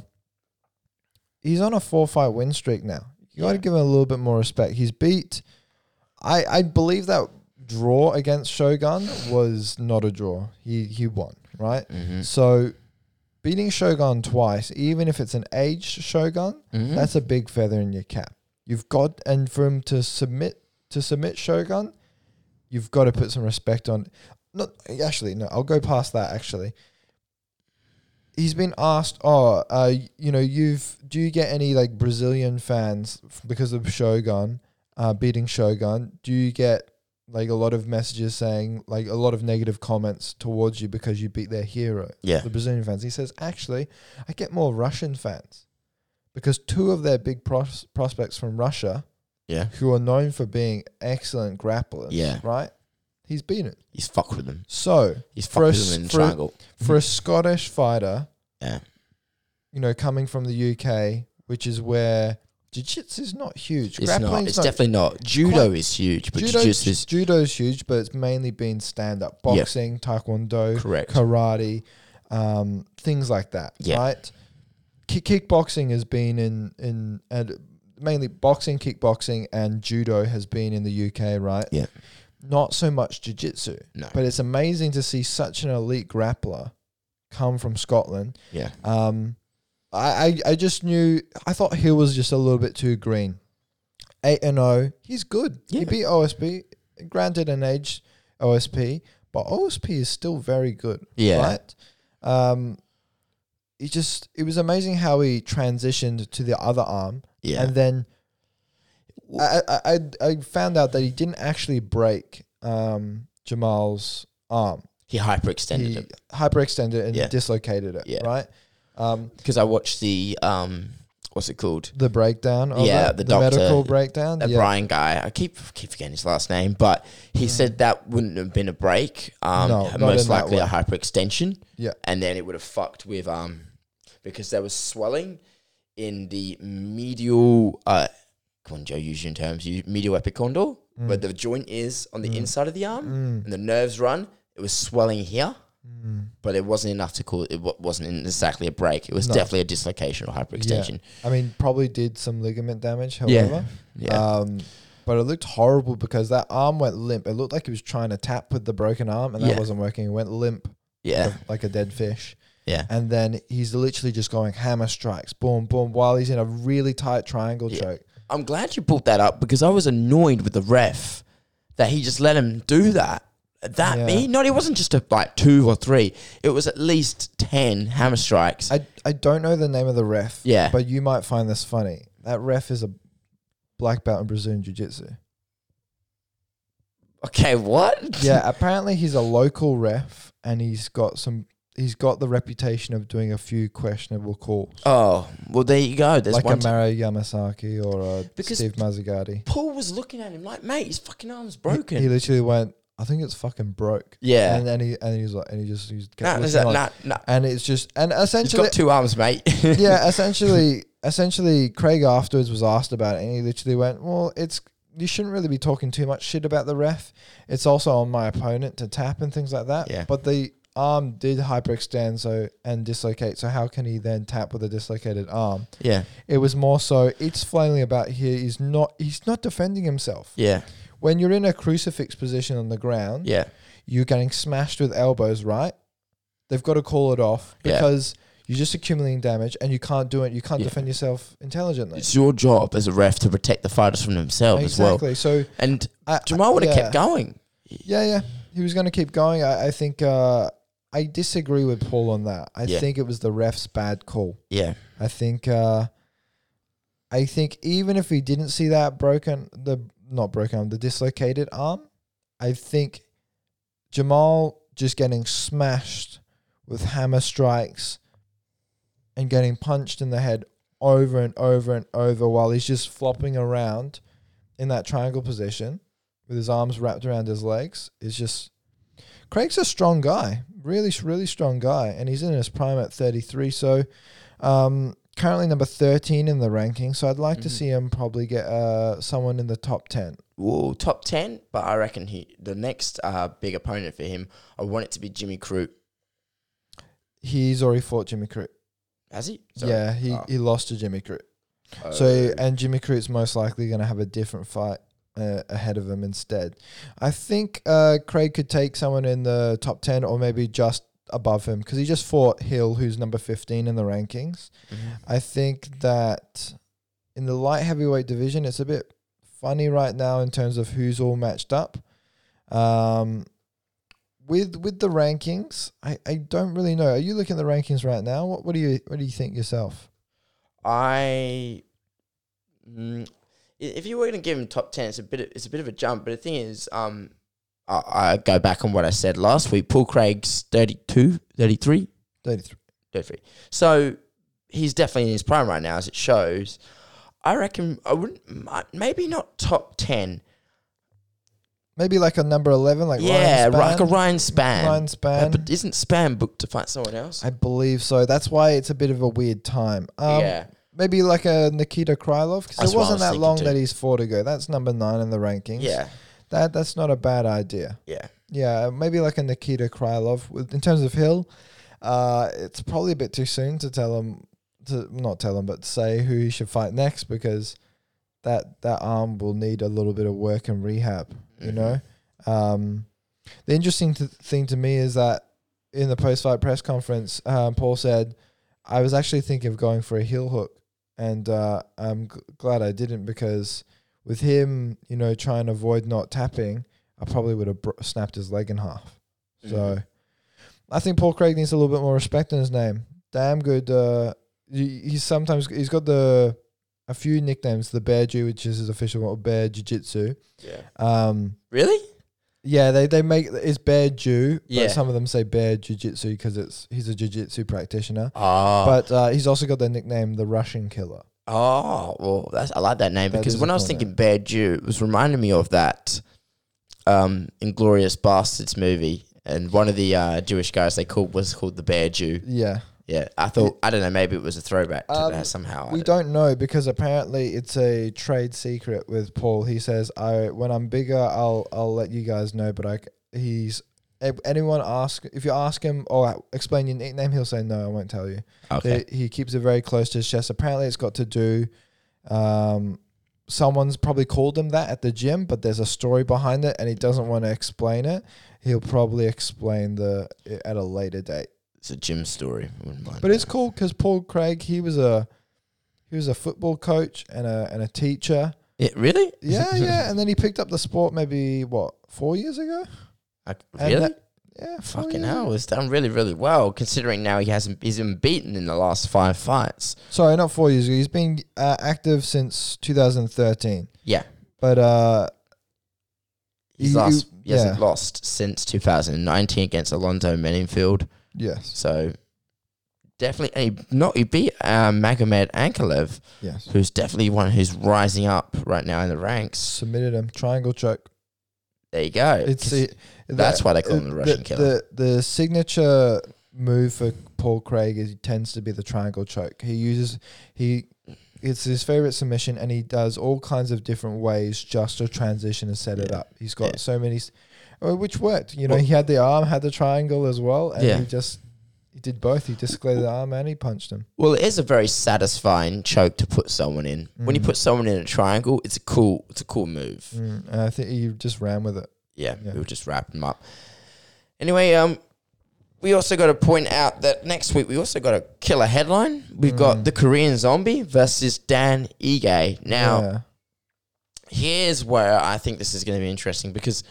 he's on a four fight win streak now. You got to give him a little bit more respect. He's beat. I I believe that draw against Shogun was not a draw. He he won right. Mhm. So beating Shogun twice, even if it's an aged Shogun, Mhm. that's a big feather in your cap. You've got and for him to submit to submit Shogun, you've got to put some respect on. Not actually, no. I'll go past that. Actually, he's been asked, "Oh, uh, you know, you've do you get any like Brazilian fans because of Shogun uh, beating Shogun? Do you get like a lot of messages saying like a lot of negative comments towards you because you beat their hero?" yeah. the Brazilian fans. He says, actually, I get more Russian fans because two of their big pros- prospects from Russia, Yeah. who are known for being excellent grapplers, Yeah. right? He's beaten. It. He's fucked with them. So He's fucked with them in for a- for a Scottish fighter, Yeah. you know, coming from the UK, which is where jiu-jitsu is not huge. It's not. Grappling's It's definitely not. Judo is huge, but judo, jiu-jitsu is judo's huge, but it's mainly been stand-up Yeah. boxing, taekwondo, correct. karate, um, things like that, Yeah. right? Kick- kickboxing has been in in and mainly boxing, kickboxing, and judo has been in the UK, right? Yeah. Not so much jiu-jitsu. No. But it's amazing to see such an elite grappler come from Scotland. Yeah. Um, I, I, I just knew I thought Hill was just a little bit too green. Eight and zero, he's good. Yeah. He beat OSP, granted an age OSP, but OSP is still very good. Yeah. Right. Um, he just it was amazing how he transitioned to the other arm, Yeah. and then I, I I I found out that he didn't actually break um Jamal's arm. he hyperextended he it hyperextended and Yeah. dislocated it. Yeah. Right. Um, because I watched the um, what's it called? the breakdown. Of Yeah, it, the the, doctor- medical breakdown. That yeah. Brian guy. I keep keep forgetting his last name, but he Mm. said that wouldn't have been a break. Um, No, most likely a hyperextension. Yeah. and then it would have fucked with um, because there was swelling in the medial. Uh, come on, Joe, use your terms. You medial epicondyle, where the joint is on the Mm. inside of the arm, Mm, and the nerves run. It was swelling here. Mm. but it wasn't enough to call it. wasn't exactly a break. It was No. definitely a dislocation or hyperextension. I mean, probably did some ligament damage. Yeah. However, Yeah, Um, but it looked horrible because that arm went limp. It looked like he was trying to tap with the broken arm, and that Yeah. wasn't working. It went limp, yeah, like a dead fish. yeah, And then he's literally just going hammer strikes, boom, boom, while he's in a really tight triangle Yeah. choke. I'm glad you brought that up because I was annoyed with the ref that he just let him do that. That Yeah. me, not it wasn't just a like two or three. It was at least ten hammer strikes. I I don't know the name of the ref, yeah, but you might find this funny. That ref is a black belt in Brazilian Jiu Jitsu. okay, what? Yeah, apparently he's a local ref, and he's got some. He's got the reputation of doing a few questionable calls. Oh well, there you go. There's like one. a Mario Yamasaki or a Because- Steve Mazzagatti. Paul was looking at him like, mate, his fucking arm's He, broken. he literally went, I think it's fucking broke. yeah, And then he and he was like, and he just he's nah, is that, nah, nah. and it's just and He's essentially got two arms, mate. yeah, essentially essentially Craig afterwards was asked about it and he literally went, Well, it's you shouldn't really be talking too much shit about the ref. It's also on my opponent to tap and things like that. Yeah. But the arm did hyperextend so and dislocate, so how can he then tap with a dislocated arm? yeah, It was more so it's flailing about here. He's not he's not defending himself. yeah, When you're in a crucifix position on the ground, yeah. you're getting smashed with elbows, right? They've got to call it off Yeah. because you're just accumulating damage and you can't do it. You can't Yeah. defend yourself intelligently. It's your job as a ref to protect the fighters from themselves as well. exactly. So And I, Jamal would have yeah. kept going. Yeah, yeah. He was going to keep going. I, I think uh, I disagree with Paul on that. I Yeah. think it was the ref's bad call. Yeah, I think uh, I think even if he didn't see that broken the not broken arm, the dislocated arm, I think Jamal just getting smashed with hammer strikes and getting punched in the head over and over and over while he's just flopping around in that triangle position with his arms wrapped around his legs is just Craig's a strong guy, really, really strong guy, and he's in his prime at 33. So, um, currently number 13 in the ranking. So I'd like to Mhm. see him probably get uh someone in the top 10. well, top ten, but I reckon he the next uh, big opponent for him. I want it to be Jimmy Crute. He's already fought Jimmy Crute. Has he? Sorry. Yeah, he, Oh. he lost to Jimmy Crute. Oh. So and Jimmy Crute's most likely going to have a different fight uh, ahead of him instead. I think uh, Craig could take someone in the top 10 or maybe just above him because he just fought Hill, who's number 15 in the rankings. Mhm. I think that in the light heavyweight division, it's a bit funny right now in terms of who's all matched up. Um, with with the rankings, I, I don't really know. Are you looking at the rankings right now? What what do you what do you think yourself? I. Mm, if you were going to give him top ten, it's a bit. Of, it's a bit of a jump. But the thing is, um, I, I go back on what I said last week. Paul Craig's 32, 33, 33. 33. So he's definitely in his prime right now, as it shows. I reckon I wouldn't. Maybe not top ten. Maybe like a number 11, like yeah, Ryan Spann. like a Ryan Spann. Ryan Spann. but isn't Spann booked to fight someone else? I believe so. That's why it's a bit of a weird time. Um, yeah. Maybe like a Nikita Krylov because it wasn't was that long too. that he's fought go. That's number nine in the rankings. Yeah. That that's not a bad idea. Yeah. Yeah, maybe like a Nikita Krylov. With- In terms of Hill, uh, it's probably a bit too soon to tell him to not tell him, but say who he should fight next because that that arm will need a little bit of work and rehab. You Mhm. know, um, the interesting th- thing to me is that in the post-fight press conference, um, Paul said, "I was actually thinking of going for a heel hook, and uh, I'm g- glad I didn't because with him, you know, trying to avoid not tapping, I probably would have br- snapped his leg in half." So, Mhm. I think Paul Craig needs a little bit more respect in his name. Damn good. Uh, he- he's sometimes he's got the a few nicknames. The Bear Jew, which is his official one, Bear Jiu Jitsu. Yeah. Um, Really? yeah, they they make it's Bear Jew, Yeah. but some of them say Bear Jiu Jitsu because it's he's a jiu jitsu practitioner. Oh. But uh, he's also got the nickname the Russian Killer. Oh, well, that's I like that name because when I was thinking. Bad Jew, it was reminding me of that um Inglourious Basterds movie, and one of the uh, Jewish guys they called was called the Bear Jew. Yeah, Yeah, I thought I don't know, maybe it was a throwback to Um, that somehow. I we don't know because apparently it's a trade secret with Paul. He says, "I when I'm bigger, I'll I'll let you guys know." But I c- he's anyone ask if you ask him or explain your nickname, he'll say no. I won't tell you. Okay. He, he keeps it very close to his chest. Apparently, it's got to do. Um, someone's probably called him that at the gym, but there's a story behind it, and he doesn't want to explain it. He'll probably explain the it at a later date. It's a gym story. But it's cool because Paul Craig, he was a he was a football coach and a and a teacher. It really? Yeah, yeah. And then he picked up the sport maybe what four years ago. And really? that- yeah, Fucking years hell, ago. it's done really, really well considering now he hasn't he's been beaten in the last five fights. Sorry, not four years ago. He's been uh, active since 2013. Yeah. But uh, He's you- he hasn't lost since 2019 against Alonzo Menifield. yes, So definitely, he not he beat um, Magomed Ankalaev, yes. who's definitely one who's rising up right now in the ranks. Submitted him triangle choke. There you go. It's it, that's the- why they call him the uh, Russian killer. The the signature move for Paul Craig is he tends to be the triangle choke. He uses he it's his favorite submission, and he does all kinds of different ways just to transition and set it up. He's got Yeah. so many, uh, which worked. You know, Well- he had the arm, had the triangle as well, and Yeah. he just he did both. He disclared the arm and he punched him. well, it is a very satisfying choke to put someone in. When you Mm. put someone in a triangle, it's a cool, it's a cool move. Mm, and I think he just ran with it. Yeah, Yeah. we'll just wrap them up. Anyway, um, we also got to point out that next week we also got a killer headline. We've got Mm. the Korean Zombie versus Dan Ige. Now, yeah. here's where I think this is going to be interesting because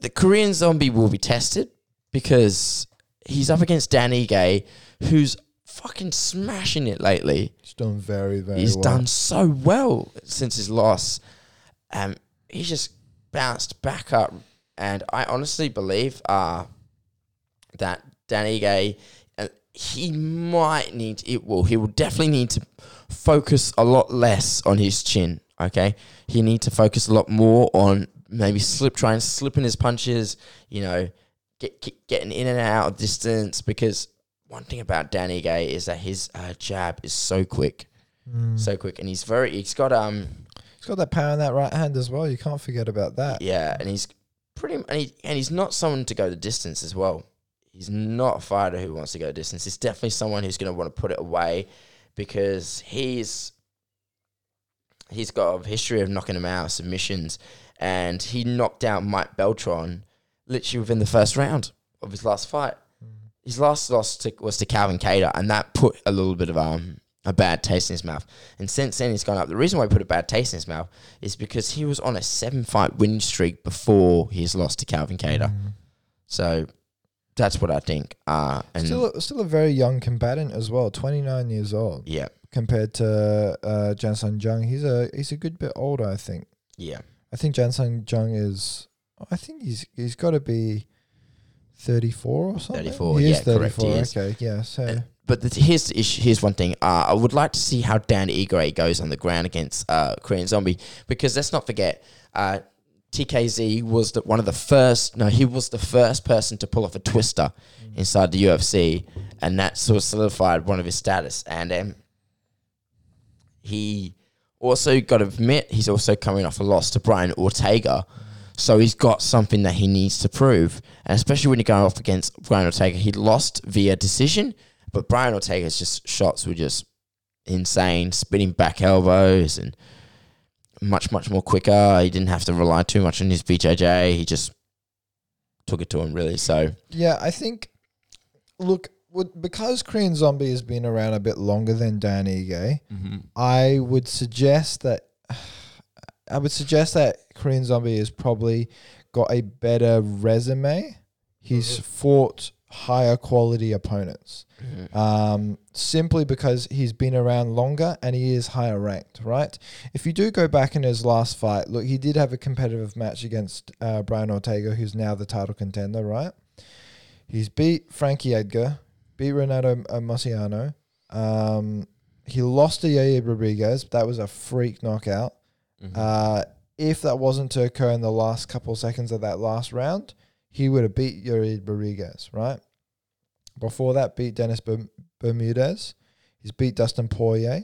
the Korean Zombie will be tested because he's up against Dan Ige, who's fucking smashing it lately. he's done very very. He's well. done so well since his loss. Um, he's just bounced back up, and I honestly believe uh, that Dan Ige, uh, he might need it. Will he will definitely need to focus a lot less on his chin. Okay, he need to focus a lot more on maybe slip, try and slip in his punches. You know, get, get getting in and out of distance because. One thing about Dan Ige is that his uh, jab is so quick Mm. so quick, and he's very. He's got um, he's got that power in that right hand as well. You can't forget about that. yeah, and he's pretty, and, he, and he's not someone to go the distance as well. He's not a fighter who wants to go distance. He's definitely someone who's going to want to put it away because he's he's got a history of knocking him out submissions, and he knocked out Mike Beltron literally within the first round of his last fight. His last loss to, was to Calvin Kattar, and that put a little bit of um a bad taste in his mouth. And since then, he's gone up. The reason why he put a bad taste in his mouth is because he was on a seven fight win streak before his loss to Calvin Kattar. Mm. So that's what I think. Uh, and Still, a, still a very young combatant as well. Twenty nine years old yeah, compared to uh, Chan Sung Jung. He's a he's a good bit older. I think. yeah, I think Chan Sung Jung is. I think he's he's got to be. 34 or something? 34, He yeah, correct, he 34, is. Okay, yeah. So, Uh, But the, here's the issue. Here's one thing. Uh, I would like to see how Dan Ige goes on the ground against uh, Korean Zombie because let's not forget, uh, TKZ was the, one of the first. No, he was the first person to pull off a twister inside the UFC, and that sort of solidified one of his status. And um, he also got to admit he's also coming off a loss to Brian Ortega. So he's got something that he needs to prove. And especially when you go off against Brian Ortega, he lost via decision, but Brian Ortega's just shots were just insane, spinning back elbows and much much more quicker. He didn't have to rely too much on his BJJ. He just took it to him really. So Yeah, I think. Look, because Korean Zombie has been around a bit longer than Dan Ige, I would suggest that. I would suggest that Korean Zombie has probably got a better resume. He's Mhm. fought higher quality opponents. um, simply because he's been around longer and he is higher ranked, right? If you do go back in his last fight, look, he did have a competitive match against uh, Brian Ortega, who's now the title contender, right? He's beat Frankie Edgar, beat Renato uh, Moicano. Um, he lost to Yair Rodriguez. That was a freak knockout. Mhm. Uh, if that wasn't to occur in the last couple seconds of that last round, he would have beat Yair Rodriguez, right? Before that, beat Dennis Bermudez. He's beat Dustin Poirier.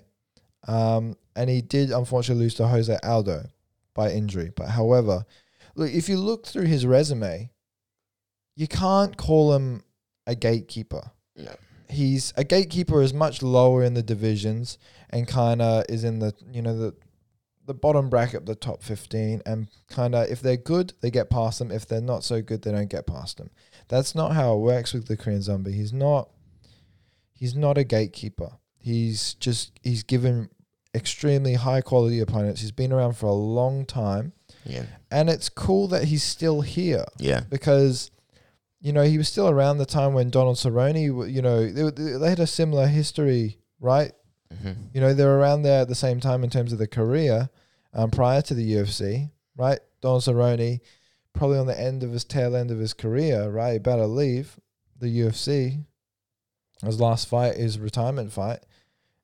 Um, and he did unfortunately lose to Jose Aldo by injury. But however, look, if you look through his resume, you can't call him a gatekeeper. No. He's a gatekeeper is much lower in the divisions and kind of is in the you know the the bottom bracket, the top fifteen, and kind of if they're good, they get past them. If they're not so good, they don't get past them. That's not how it works with the Korean Zombie. He's not. He's not a gatekeeper. He's just he's given extremely high quality opponents. He's been around for a long time, Yeah. and it's cool that he's still here Yeah. because you know he was still around the time when Donald Cerrone, you know, they, they had a similar history, right? Hmm You know, they're around there at the same time in terms of the career um, prior to the UFC, right? Don Cerrone, probably on the end of his tail end of his career, right? About to leave the UFC. His last fight, is retirement fight.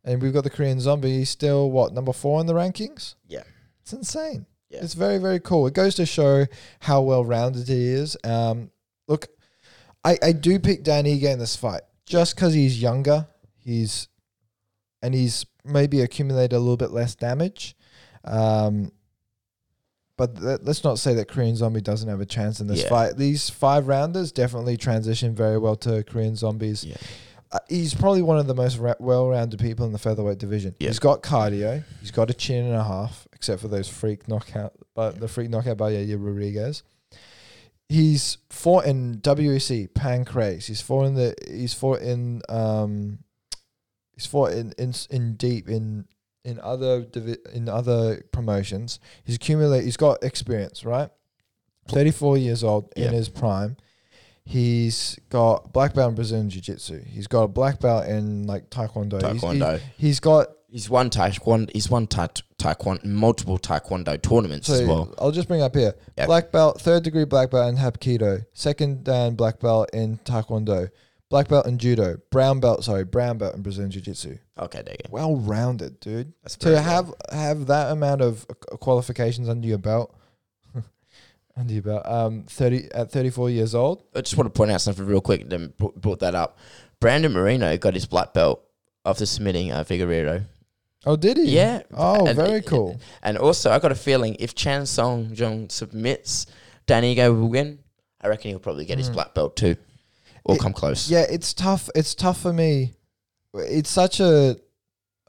And we've got the Korean Zombie. He's still, what, number four in the rankings? Yeah. It's insane. Yeah. It's very, very cool. It goes to show how well rounded he is. Um, look, I, I do pick Dan Ige in this fight just because he's younger. He's and he's maybe accumulated a little bit less damage. Um, but th- let's not say that Korean Zombie doesn't have a chance in this Yeah. fight. These five rounders definitely transition very well to Korean Zombies. Yeah. Uh, he's probably one of the most ra- well-rounded people in the featherweight division. Yeah. He's got cardio. He's got a chin and a half, except for those freak knockout, but the freak knockout by Yair Rodriguez. He's fought in WEC, Pancrase. He's fought in the. He's fought in. Um, he's fought in in in deep in in other divi- in other promotions. He's accumulated. He's got experience, right? Thirty four years old Yeah. in his prime. He's got black belt in Brazilian Jiu Jitsu. He's got a black belt in like Taekwondo. He's- Taekwondo. He's, he's got He's won taekwondo. He's won ta- taekwondo, multiple taekwondo tournaments so as well. I'll just bring up here. Yep. Black belt, third degree black belt in Hapkido, second dan black belt in Taekwondo, black belt in Judo, brown belt, sorry, brown belt in Brazilian Jiu Jitsu. Okay, there you go. Well rounded, dude. That's To good. have have that amount of qualifications under your belt, under your belt, um, thirty at thirty four years old. I just want to point out something real quick. Then brought that up. Brandon Moreno got his black belt after submitting uh, Figueiredo. Oh, did he? Yeah. Oh, And- very cool. And also, I got a feeling if Chan Sung Jung submits, Dan Ige will win. I reckon he'll probably get his Mm. black belt too, or It- come close. Yeah, it's tough. It's tough for me. It's such a.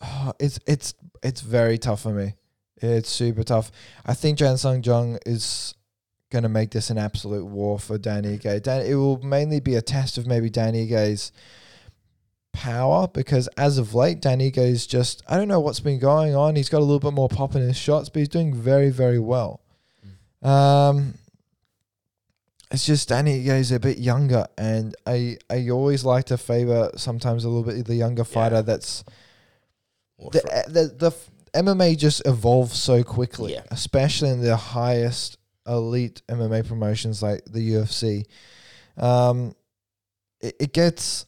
It's it's it's very tough for me. It's super tough. I think Chan Sung Jung is going to make this an absolute war for Dan Ige. Dan, it will mainly be a test of maybe Dan Ige's power because as of late, Dan Ige's just I don't know what's been going on. He's got a little bit more pop in his shots, but he's doing very very well. Um, it's just Dan Ige's a bit younger, and I I always like to favor sometimes a little bit the younger fighter. That's Or the, the the MMA just evolves so quickly, Yeah. especially in the highest elite MMA promotions like the UFC. Um, it, it gets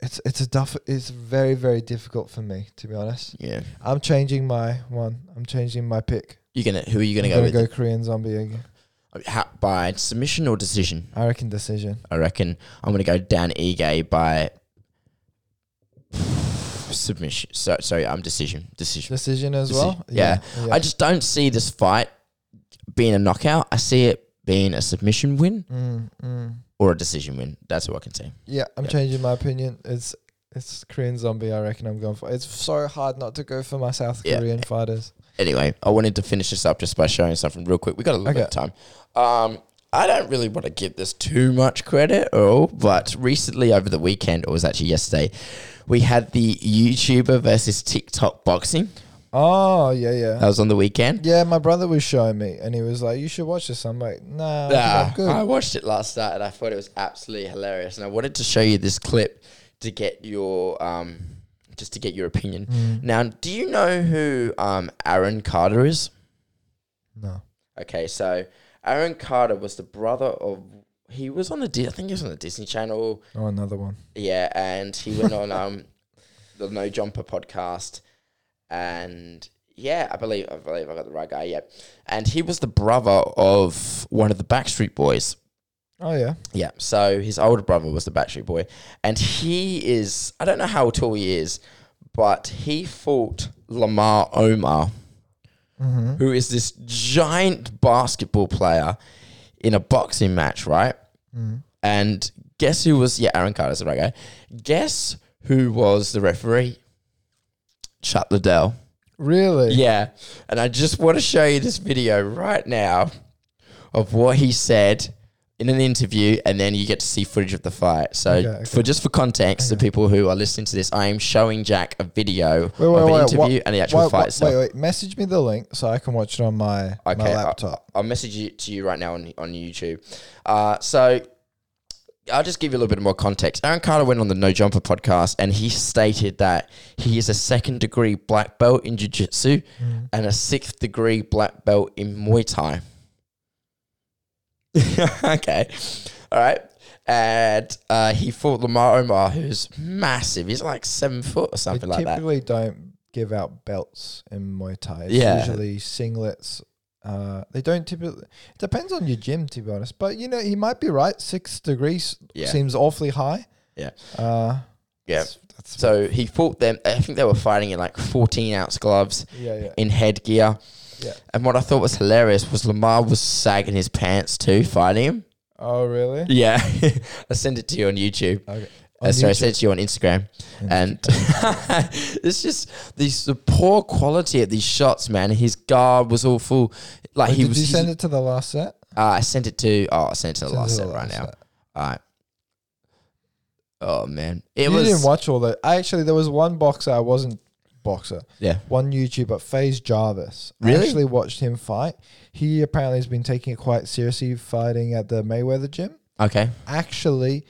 it's it's a duff. It's very very difficult for me to be honest. yeah. I'm changing my one. I'm changing my pick. You gonna who are you I'm gonna go gonna with? go Korean Zombie again. How, by submission or decision? I reckon decision. I reckon I'm gonna go Dan Ige by submission. So sorry, I'm decision. Decision. Decision as Decision. well. Yeah. I just don't see this fight being a knockout. I see it being a submission win Mm, mm. or a decision win. That's what I can say. Yeah, I'm Yeah. changing my opinion. It's it's Korean Zombie. I reckon I'm going for. It's so hard not to go for my South Yeah. Korean fighters. Anyway, I wanted to finish this up just by showing something real quick. We got a little bit of time. Um, I don't really want to give this too much credit at all, but recently over the weekend, or was actually yesterday, we had the YouTuber versus TikTok boxing. Oh yeah, yeah. That was on the weekend. Yeah, my brother was showing me, and he was like, "You should watch this." I'm like, "Nah, Ah, good." I watched it last night and I thought it was absolutely hilarious. And I wanted to show you this clip to get your um, just to get your opinion. Mm. Now, do you know who um, Aaron Carter is? no. Okay, so Aaron Carter was the brother of. He was on the. Di- I think he was on the Disney Channel. Oh, another one. Yeah, and he went on um, the No Jumper podcast, and yeah, I believe I believe I got the right guy. Yeah, and he was the brother of one of the Backstreet Boys. Oh yeah. Yeah, so his older brother was the Backstreet Boy, and he is I don't know how tall he is, but he fought Lamar Odom, Mm-hmm. who is this giant basketball player in a boxing match, right? Mm. And guess who was yeah, Aaron Carter's the right guy. Guess who was the referee? Chuck Liddell. Really? Yeah. And I just want to show you this video right now of what he said in an interview, and then you get to see footage of the fight. So, Okay, okay. for just for context, the people who are listening to this, I am showing Jack a video Wait, wait, of an wait, interview what- and the actual Wait, fight wait, itself. wait, wait. Message me the link so I can watch it on my, my I- laptop. I'll message it to you right now on, on YouTube. Uh, so I'll just give you a little bit more context. Aaron Carter went on the No Jumper podcast and he stated that he is a second degree black belt in Jiu Jitsu Mm. and a sixth degree black belt in Muay Thai. okay. All right. And uh, he fought Lamar Odom, who's massive. He's like seven foot or something like that. typically don't give out belts in Muay Thai. It's Yeah. usually singlets. Uh, they don't typically. It depends on your gym, to be honest. But you know, he might be right. Six degrees Yeah. seems awfully high. Yeah. Uh, Yeah. That's, that's So he fought them. I think they were fighting in like 14 ounce gloves. yeah, yeah. in headgear. Yeah. And what I thought was hilarious was Lamar was sagging his pants too, fighting him. Oh, really? Yeah. I sent it to you on YouTube. Okay. Uh, sorry, I sent it to you on Instagram. And it's just these the poor quality of these shots, man. His guard was awful. Like Wait, he did was. you send it to the last set? uh, I sent it to. Oh, I sent it to the Send last to set the right last now. All right. Oh man, it you was. didn't watch all that. I actually there was one boxer I wasn't boxer. Yeah. One YouTuber, FaZe Jarvis. I Really? actually watched him fight. He apparently has been taking it quite seriously fighting at the Mayweather gym. Okay. Actually,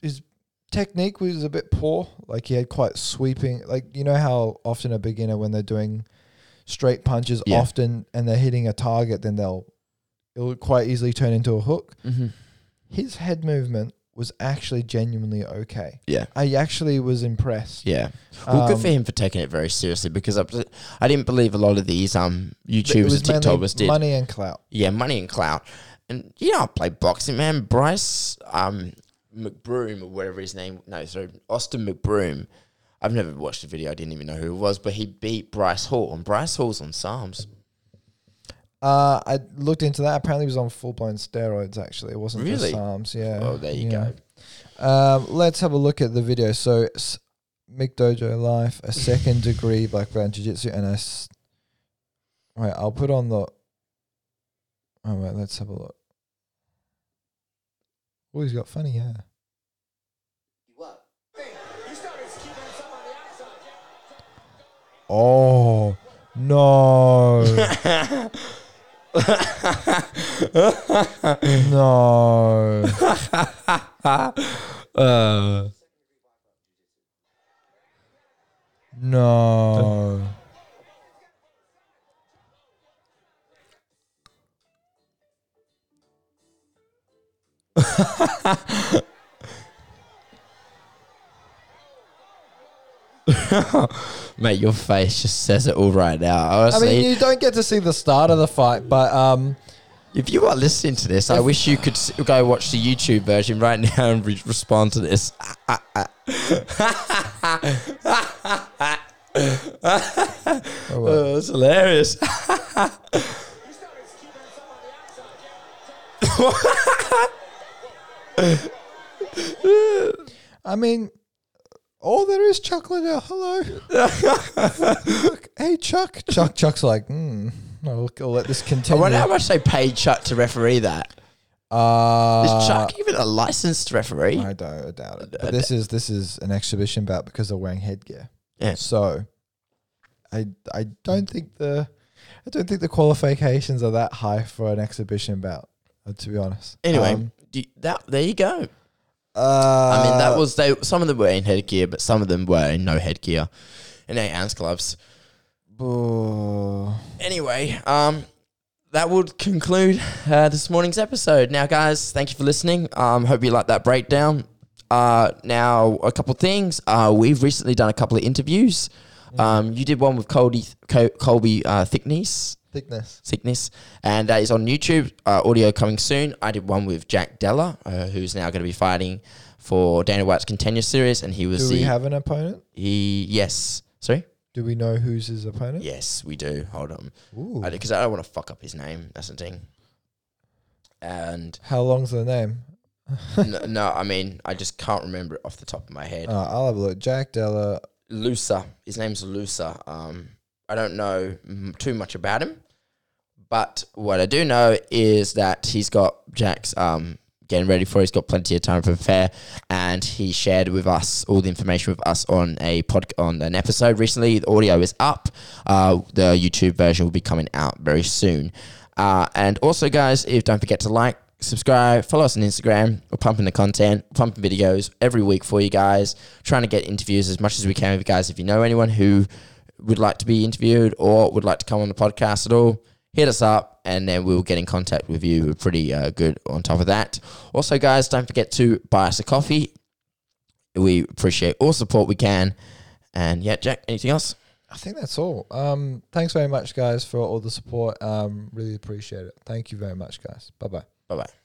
his technique was a bit poor. Like he had quite sweeping. Like you know how often a beginner when they're doing straight punches, Yeah. often and they're hitting a target, then they'll it'll quite easily turn into a hook. Mm-hmm. His head movement was actually genuinely okay. Yeah. I actually was impressed. Yeah. Well, good Um, for him for taking it very seriously because I, I didn't believe a lot of these um But it YouTubers was and mainly TikTokers did. money and clout. Yeah, money and clout. And you know, I play boxing, man. Bryce um McBroom or whatever his name. No, sorry, Austin McBroom. I've never watched the video. I didn't even know who it was, but he beat Bryce Hall, and Bryce Hall's on SARMs. Uh, I looked into that. Apparently, he was on full blown steroids. Actually, it wasn't Really? for SARMs. Yeah. Oh, there you yeah. go. Um, let's have a look at the video. So, s- Mick Dojo Life, a second degree black belt in jiu-jitsu, and a. S- Wait, I'll put on the. Oh wait, let's have a look. Oh, he's got funny hair. Oh no! no! uh, No! mate, your face just says it all right now. I mean, you don't get to see the start of the fight, but um, if you are listening to this, I wish you could s- go watch the YouTube version right now and re- respond to this. oh. Oh, that's hilarious. I mean, Oh, there is Chuck Liddell now. Hello. Hey, Chuck. Chuck. Chuck's like, hmm. I'll, I'll let this continue. I continue. wonder how much they paid Chuck to referee that. uh, Is Chuck even a licensed referee? I don't I doubt it. But this is this is an exhibition bout because they're wearing headgear. Yeah. So, I I don't think the I don't think the qualifications are that high for an exhibition bout. uh, To be honest. Anyway, Um, do you- that there you go. Uh, I mean, that was they. Some of them were in headgear, but some of them were in no headgear, in eight ounce gloves. uh, Anyway, um, that would conclude uh, this morning's episode. Now, guys, thank you for listening. Um, hope you liked that breakdown. Uh, now a couple things. Uh, we've recently done a couple of interviews. Um, you did one with Colby, Colby uh, Thickness, thickness. Sickness. and that is on YouTube. Uh, audio coming soon. I did one with Jack Della, uh, who's now going to be fighting for Dana White's contender series, and he was Do the we have an opponent? he. Yes, sorry. Do we know who's his opponent? Yes, we do. Hold on, Ooh. because I, don't want to fuck up his name. That's the thing. And How long's the name? no, no, I mean, I just can't remember it off the top of my head. Uh, I'll have a look. Jack Della. Loosa. His name's Loosa. Um, I don't know too much about him, but what I do know is that he's got Jack's um, getting ready for. He's got plenty of time to fair, and he shared with us all the information with us on a pod on an episode recently. The audio is up. Uh, the YouTube version will be coming out very soon. Uh, and also, guys, if don't forget to like, subscribe, follow us on Instagram. We're pumping the content, pumping videos every week for you guys. Trying to get interviews as much as we can with you guys. If you know anyone who would like to be interviewed or would like to come on the podcast at all, hit us up and then we'll get in contact with you. We're pretty uh, good on top of that. Also, guys, don't forget to buy us a coffee. We appreciate all support we can. And yeah, Jack, anything else? I think that's all. Um, thanks very much, guys, for all the support. Um, really appreciate it. Thank you very much, guys. Bye bye. Bye bye.